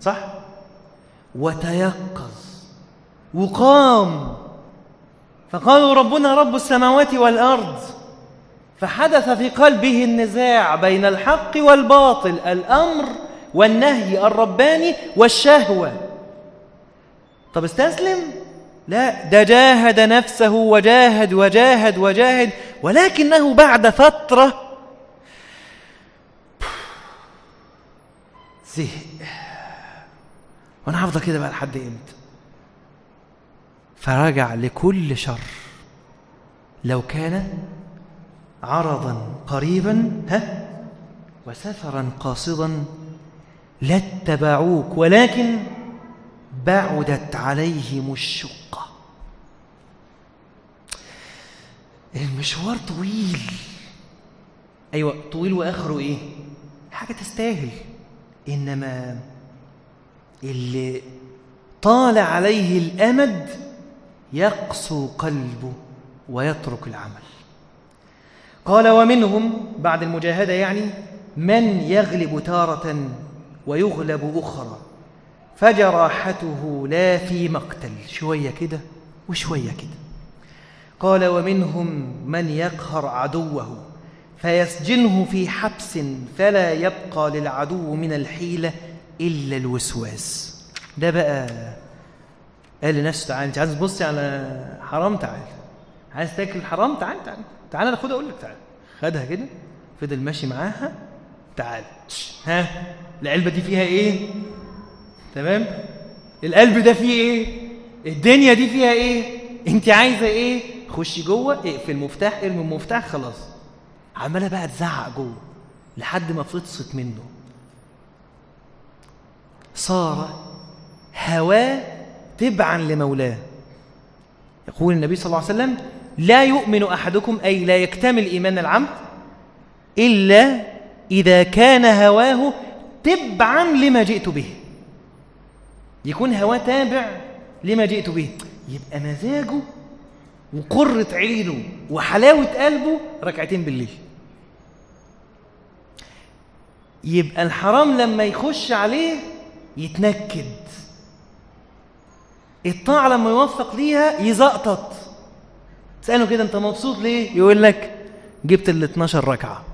Speaker 1: صح؟ وتيقظ وقام فقالوا ربنا رب السماوات والأرض. فحدث في قلبه النزاع بين الحق والباطل الأمر والنهي الرباني والشهوة. طب استسلم؟ لا ده جاهد نفسه وجاهد وجاهد وجاهد ولكنه بعد فترة زهق. وأنا هفضل كده بقى لحد إمتى؟ فرجع لكل شر. لو كان عرضا قريبا ها وسفرا قاصدا لاتبعوك ولكن بعدت عليهم الشقة. المشوار طويل. أيوة طويل وآخره إيه؟ حاجة تستاهل. إنما اللي طال عليه الأمد يقسو قلبه ويترك العمل. قال ومنهم بعد المجاهدة يعني من يغلب تارة ويغلب أخرى. فجراحته لا في مقتل. شوية كده وشوية كده. قال ومنهم من يقهر عدوه فيسجنه في حبس فلا يبقى للعدو من الحيلة إلا الوسواس. ده بقى قال لنفسه تعالى انت عايز تبصي على حرام؟ تعال. عايز تاكل حرام؟ تعال تعال. تعال أنا خدها أقول لك تعال. خدها كده فضل ماشي معاها تعال. ها؟ العلبة دي فيها إيه؟ تمام؟ القلب ده فيه إيه؟ الدنيا دي فيها إيه؟ انت عايزة إيه؟ خشي جوه اقفل المفتاح ارمي المفتاح خلاص. عمالة بقى تزعق جوه لحد ما فطست منه. صار هواه تبعا لمولاه. يقول النبي صلى الله عليه وسلم لا يؤمن أحدكم أي لا يكتمل إيمان العبد إلا إذا كان هواه تبعا لما جئت به. يكون هواه تابع لما جئت به. يبقى مزاجه وقرة عينه وحلاوة قلبه ركعتين بالليل. يبقى الحرام لما يخش عليه يتنكد. الطاعة لما يوفق ليها يزقطط. تسأله كده أنت مبسوط ليه؟ يقول لك جبت ال 12 ركعة.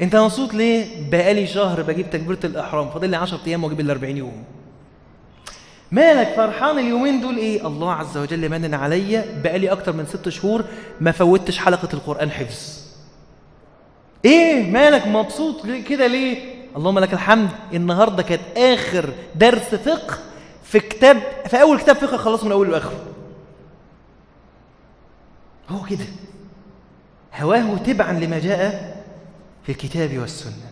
Speaker 1: أنت مبسوط ليه؟ بقالي شهر بجيب تكبيرة الإحرام فاضل لي 10 أيام وأجيب ال 40 يوم. مالك فرحان اليومين دول؟ إيه؟ الله عز وجل منن عليا بقالي أكتر من ست شهور ما فوتش حلقة القرآن حفظ. إيه؟ مالك مبسوط كده ليه؟ اللهم لك الحمد النهارده كانت آخر درس فقه في كتاب في أول كتاب فقه خلصه من اوله لاخره هو كده. هواه تبعا لما جاء في الكتاب والسنة.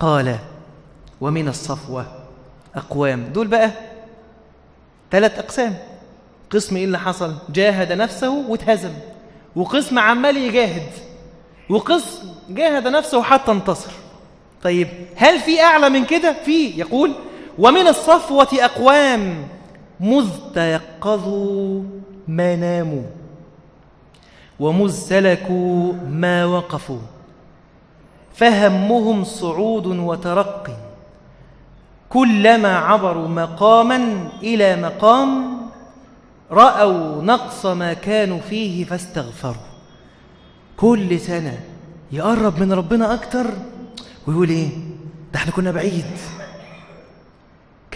Speaker 1: قال ومن الصفوة أقوام. دول بقى ثلاث أقسام. قسم إيه اللي حصل؟ جاهد نفسه واتهزم. وقسم عمال يجاهد. وقسم جاهد نفسه حتى انتصر. طيب هل في أعلى من كده؟ في يقول ومن الصفوة أقوام مذ تيقظوا ما ناموا ومذ سلكوا ما وقفوا فهمهم صعود وترقي كلما عبروا مقاما إلى مقام رأوا نقص ما كانوا فيه فاستغفروا كل سنة يقرب من ربنا أكتر ويقول إيه؟ ده إحنا كنا بعيد.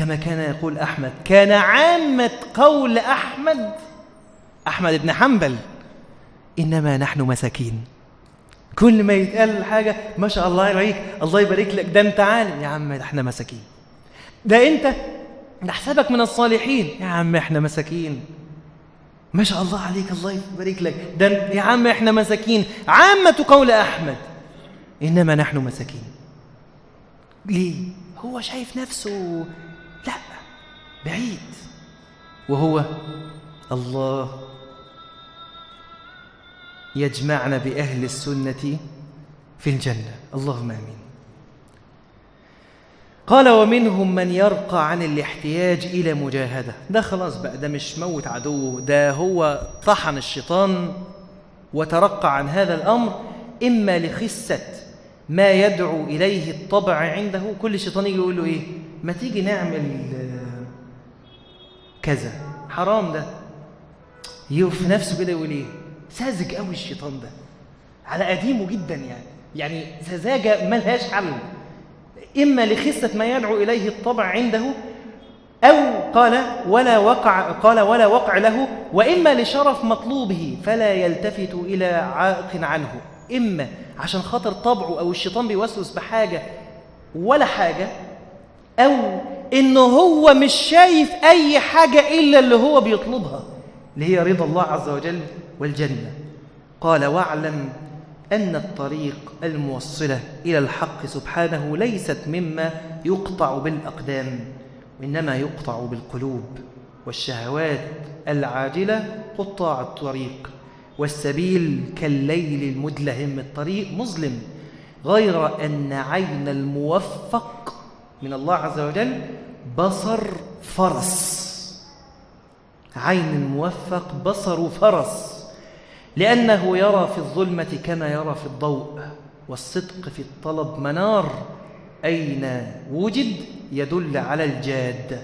Speaker 1: كما كان يقول أحمد. كان عامة قول أحمد أحمد بن حنبل إنما نحن مساكين. كل ما يتقال حاجة ما شاء الله عليك الله يبارك لك ده أنت عالم. يا عم إحنا مساكين. ده أنت نحسبك من الصالحين. يا عم إحنا مساكين. ما شاء الله عليك الله يبارك لك. ده يا عم إحنا مساكين. عامة قول أحمد. إنما نحن مساكين. ليه؟ هو شايف نفسه. لا بعيد. وهو الله. يجمعنا بأهل السنة في الجنة. اللهم آمين. قال ومنهم من يرقى عن الاحتياج إلى مجاهدة. ده خلاص بقى ده مش موت عدوه ده هو طحن الشيطان وترقى عن هذا الأمر إما لخسة ما يدعو إليه الطبع عنده. كل شيطان يجي يقول له إيه؟ ما تيجي نعمل آه، كذا. حرام ده. يقف نفسه كده يقول إيه؟ ساذج قوي الشيطان ده. على قديمه جدا يعني. يعني سذاجة ملهاش حل. إما لخسة ما يدعو إليه الطبع عنده أو قال ولا وقع قال ولا وقع له وإما لشرف مطلوبه فلا يلتفت إلى عائق عنه. إما عشان خاطر طبعه أو الشيطان بيوسوس بحاجة ولا حاجة أو إنه هو مش شايف أي حاجة إلا اللي هو بيطلبها. اللي هي رضا الله عز وجل والجنة. قال واعلم أن الطريق الموصلة إلى الحق سبحانه ليست مما يقطع بالأقدام وإنما يقطع بالقلوب والشهوات العاجلة قطاع الطريق والسبيل كالليل المدلهم الطريق مظلم غير أن عين الموفق من الله عز وجل بصر فرس. عين الموفق بصر فرس. لأنه يرى في الظلمة كما يرى في الضوء والصدق في الطلب منار. أين وجد؟ يدل على الجاد.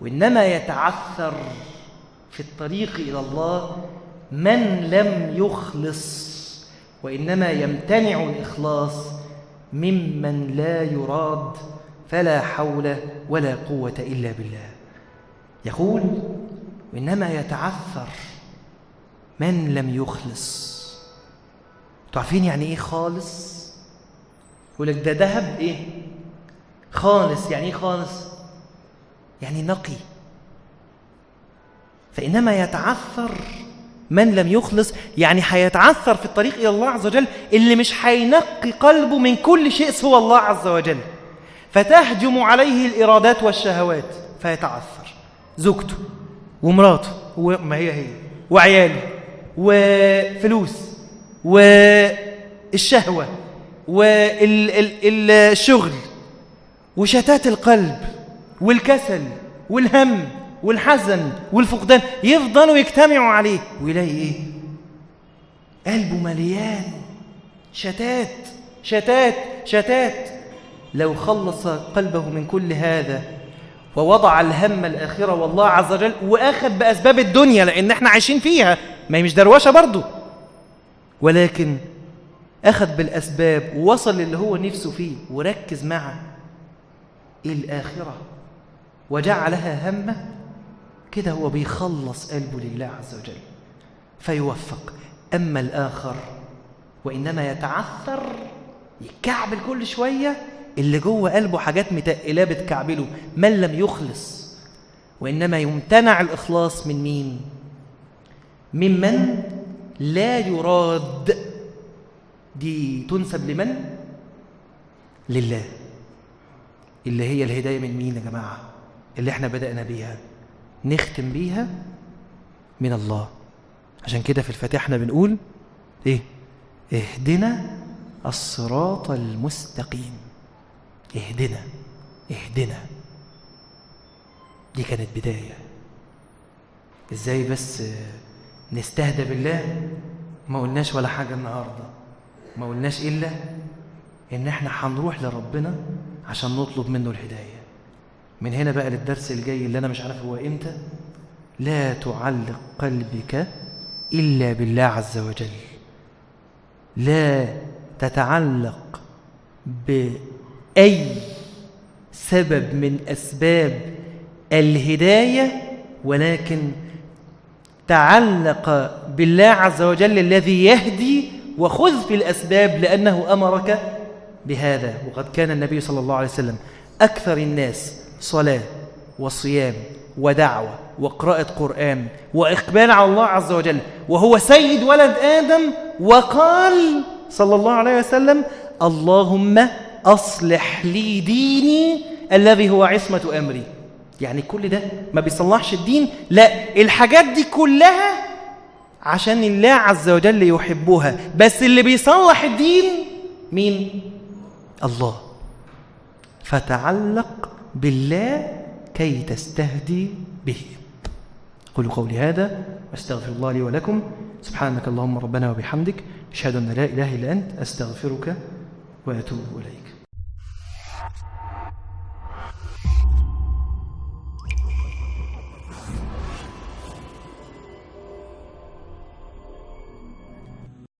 Speaker 1: وإنما يتعثر في الطريق إلى الله من لم يخلص وإنما يمتنع الإخلاص ممن لا يراد فلا حول ولا قوة إلا بالله. يقول وإنما يتعثر من لم يخلص. تعرفين يعني إيه خالص؟ يقول لك ده ذهب إيه؟ خالص. يعني إيه خالص؟ يعني نقي. فإنما يتعثر من لم يخلص يعني هيتعثر في الطريق إلى الله عز وجل اللي مش هينقي قلبه من كل شيء سوى الله عز وجل. فتهجم عليه الإرادات والشهوات فيتعثر. زوجته ومراته وما هي هي؟ وعياله وفلوس والشهوة والشغل وشتات القلب والكسل والهم والحزن والفقدان يفضلوا يجتمعوا عليه. ويلاقي إيه؟ قلبه مليان شتات شتات شتات. لو خلص قلبه من كل هذا ووضع الهم الآخرة والله عز وجل وأخذ بأسباب الدنيا لأن إحنا عايشين فيها ما هي مش دروشة برضو. ولكن أخذ بالأسباب ووصل للي هو نفسه فيه وركز مع الآخرة وجعلها همة كده هو بيخلص قلبه لله عز وجل فيوفق. أما الآخر وإنما يتعثر يكعبل كل شوية اللي جوه قلبه حاجات متقلاه بتكعبله من لم يخلص وإنما يمتنع الإخلاص من مين؟ ممن لا يراد دي تنسب لمن؟ لله اللي هي الهداية من مين يا جماعة؟ اللي إحنا بدأنا بيها نختم بيها من الله عشان كده في الفاتحة بنقول إيه؟ اهدنا الصراط المستقيم اهدنا اهدنا. دي كانت بداية. إزاي بس نستهدى بالله؟ ما قلناش ولا حاجة النهاردة. ما قلناش إلا إن إحنا هنروح لربنا عشان نطلب منه الهداية. من هنا بقى للدرس الجاي اللي أنا مش عارف هو إمتى. لا تعلق قلبك إلا بالله عز وجل. لا تتعلق بأي سبب من أسباب الهداية ولكن تعلق بالله عز وجل الذي يهدي وخذ بالأسباب لأنه أمرك بهذا. وقد كان النبي صلى الله عليه وسلم أكثر الناس صلاة وصيام ودعوة وقراءة قرآن وإقبال على الله عز وجل وهو سيد ولد آدم وقال صلى الله عليه وسلم اللهم أصلح لي ديني الذي هو عصمة أمري. يعني كل ده ما بيصلحش الدين؟ لا الحاجات دي كلها عشان الله عز وجل يحبها بس اللي بيصلح الدين مين؟ الله. فتعلق بالله كي تستهدي به. قولوا قولي هذا واستغفر الله لي ولكم. سبحانك اللهم ربنا وبحمدك. أشهد أن لا إله إلا أنت. أستغفرك وأتوب إليك.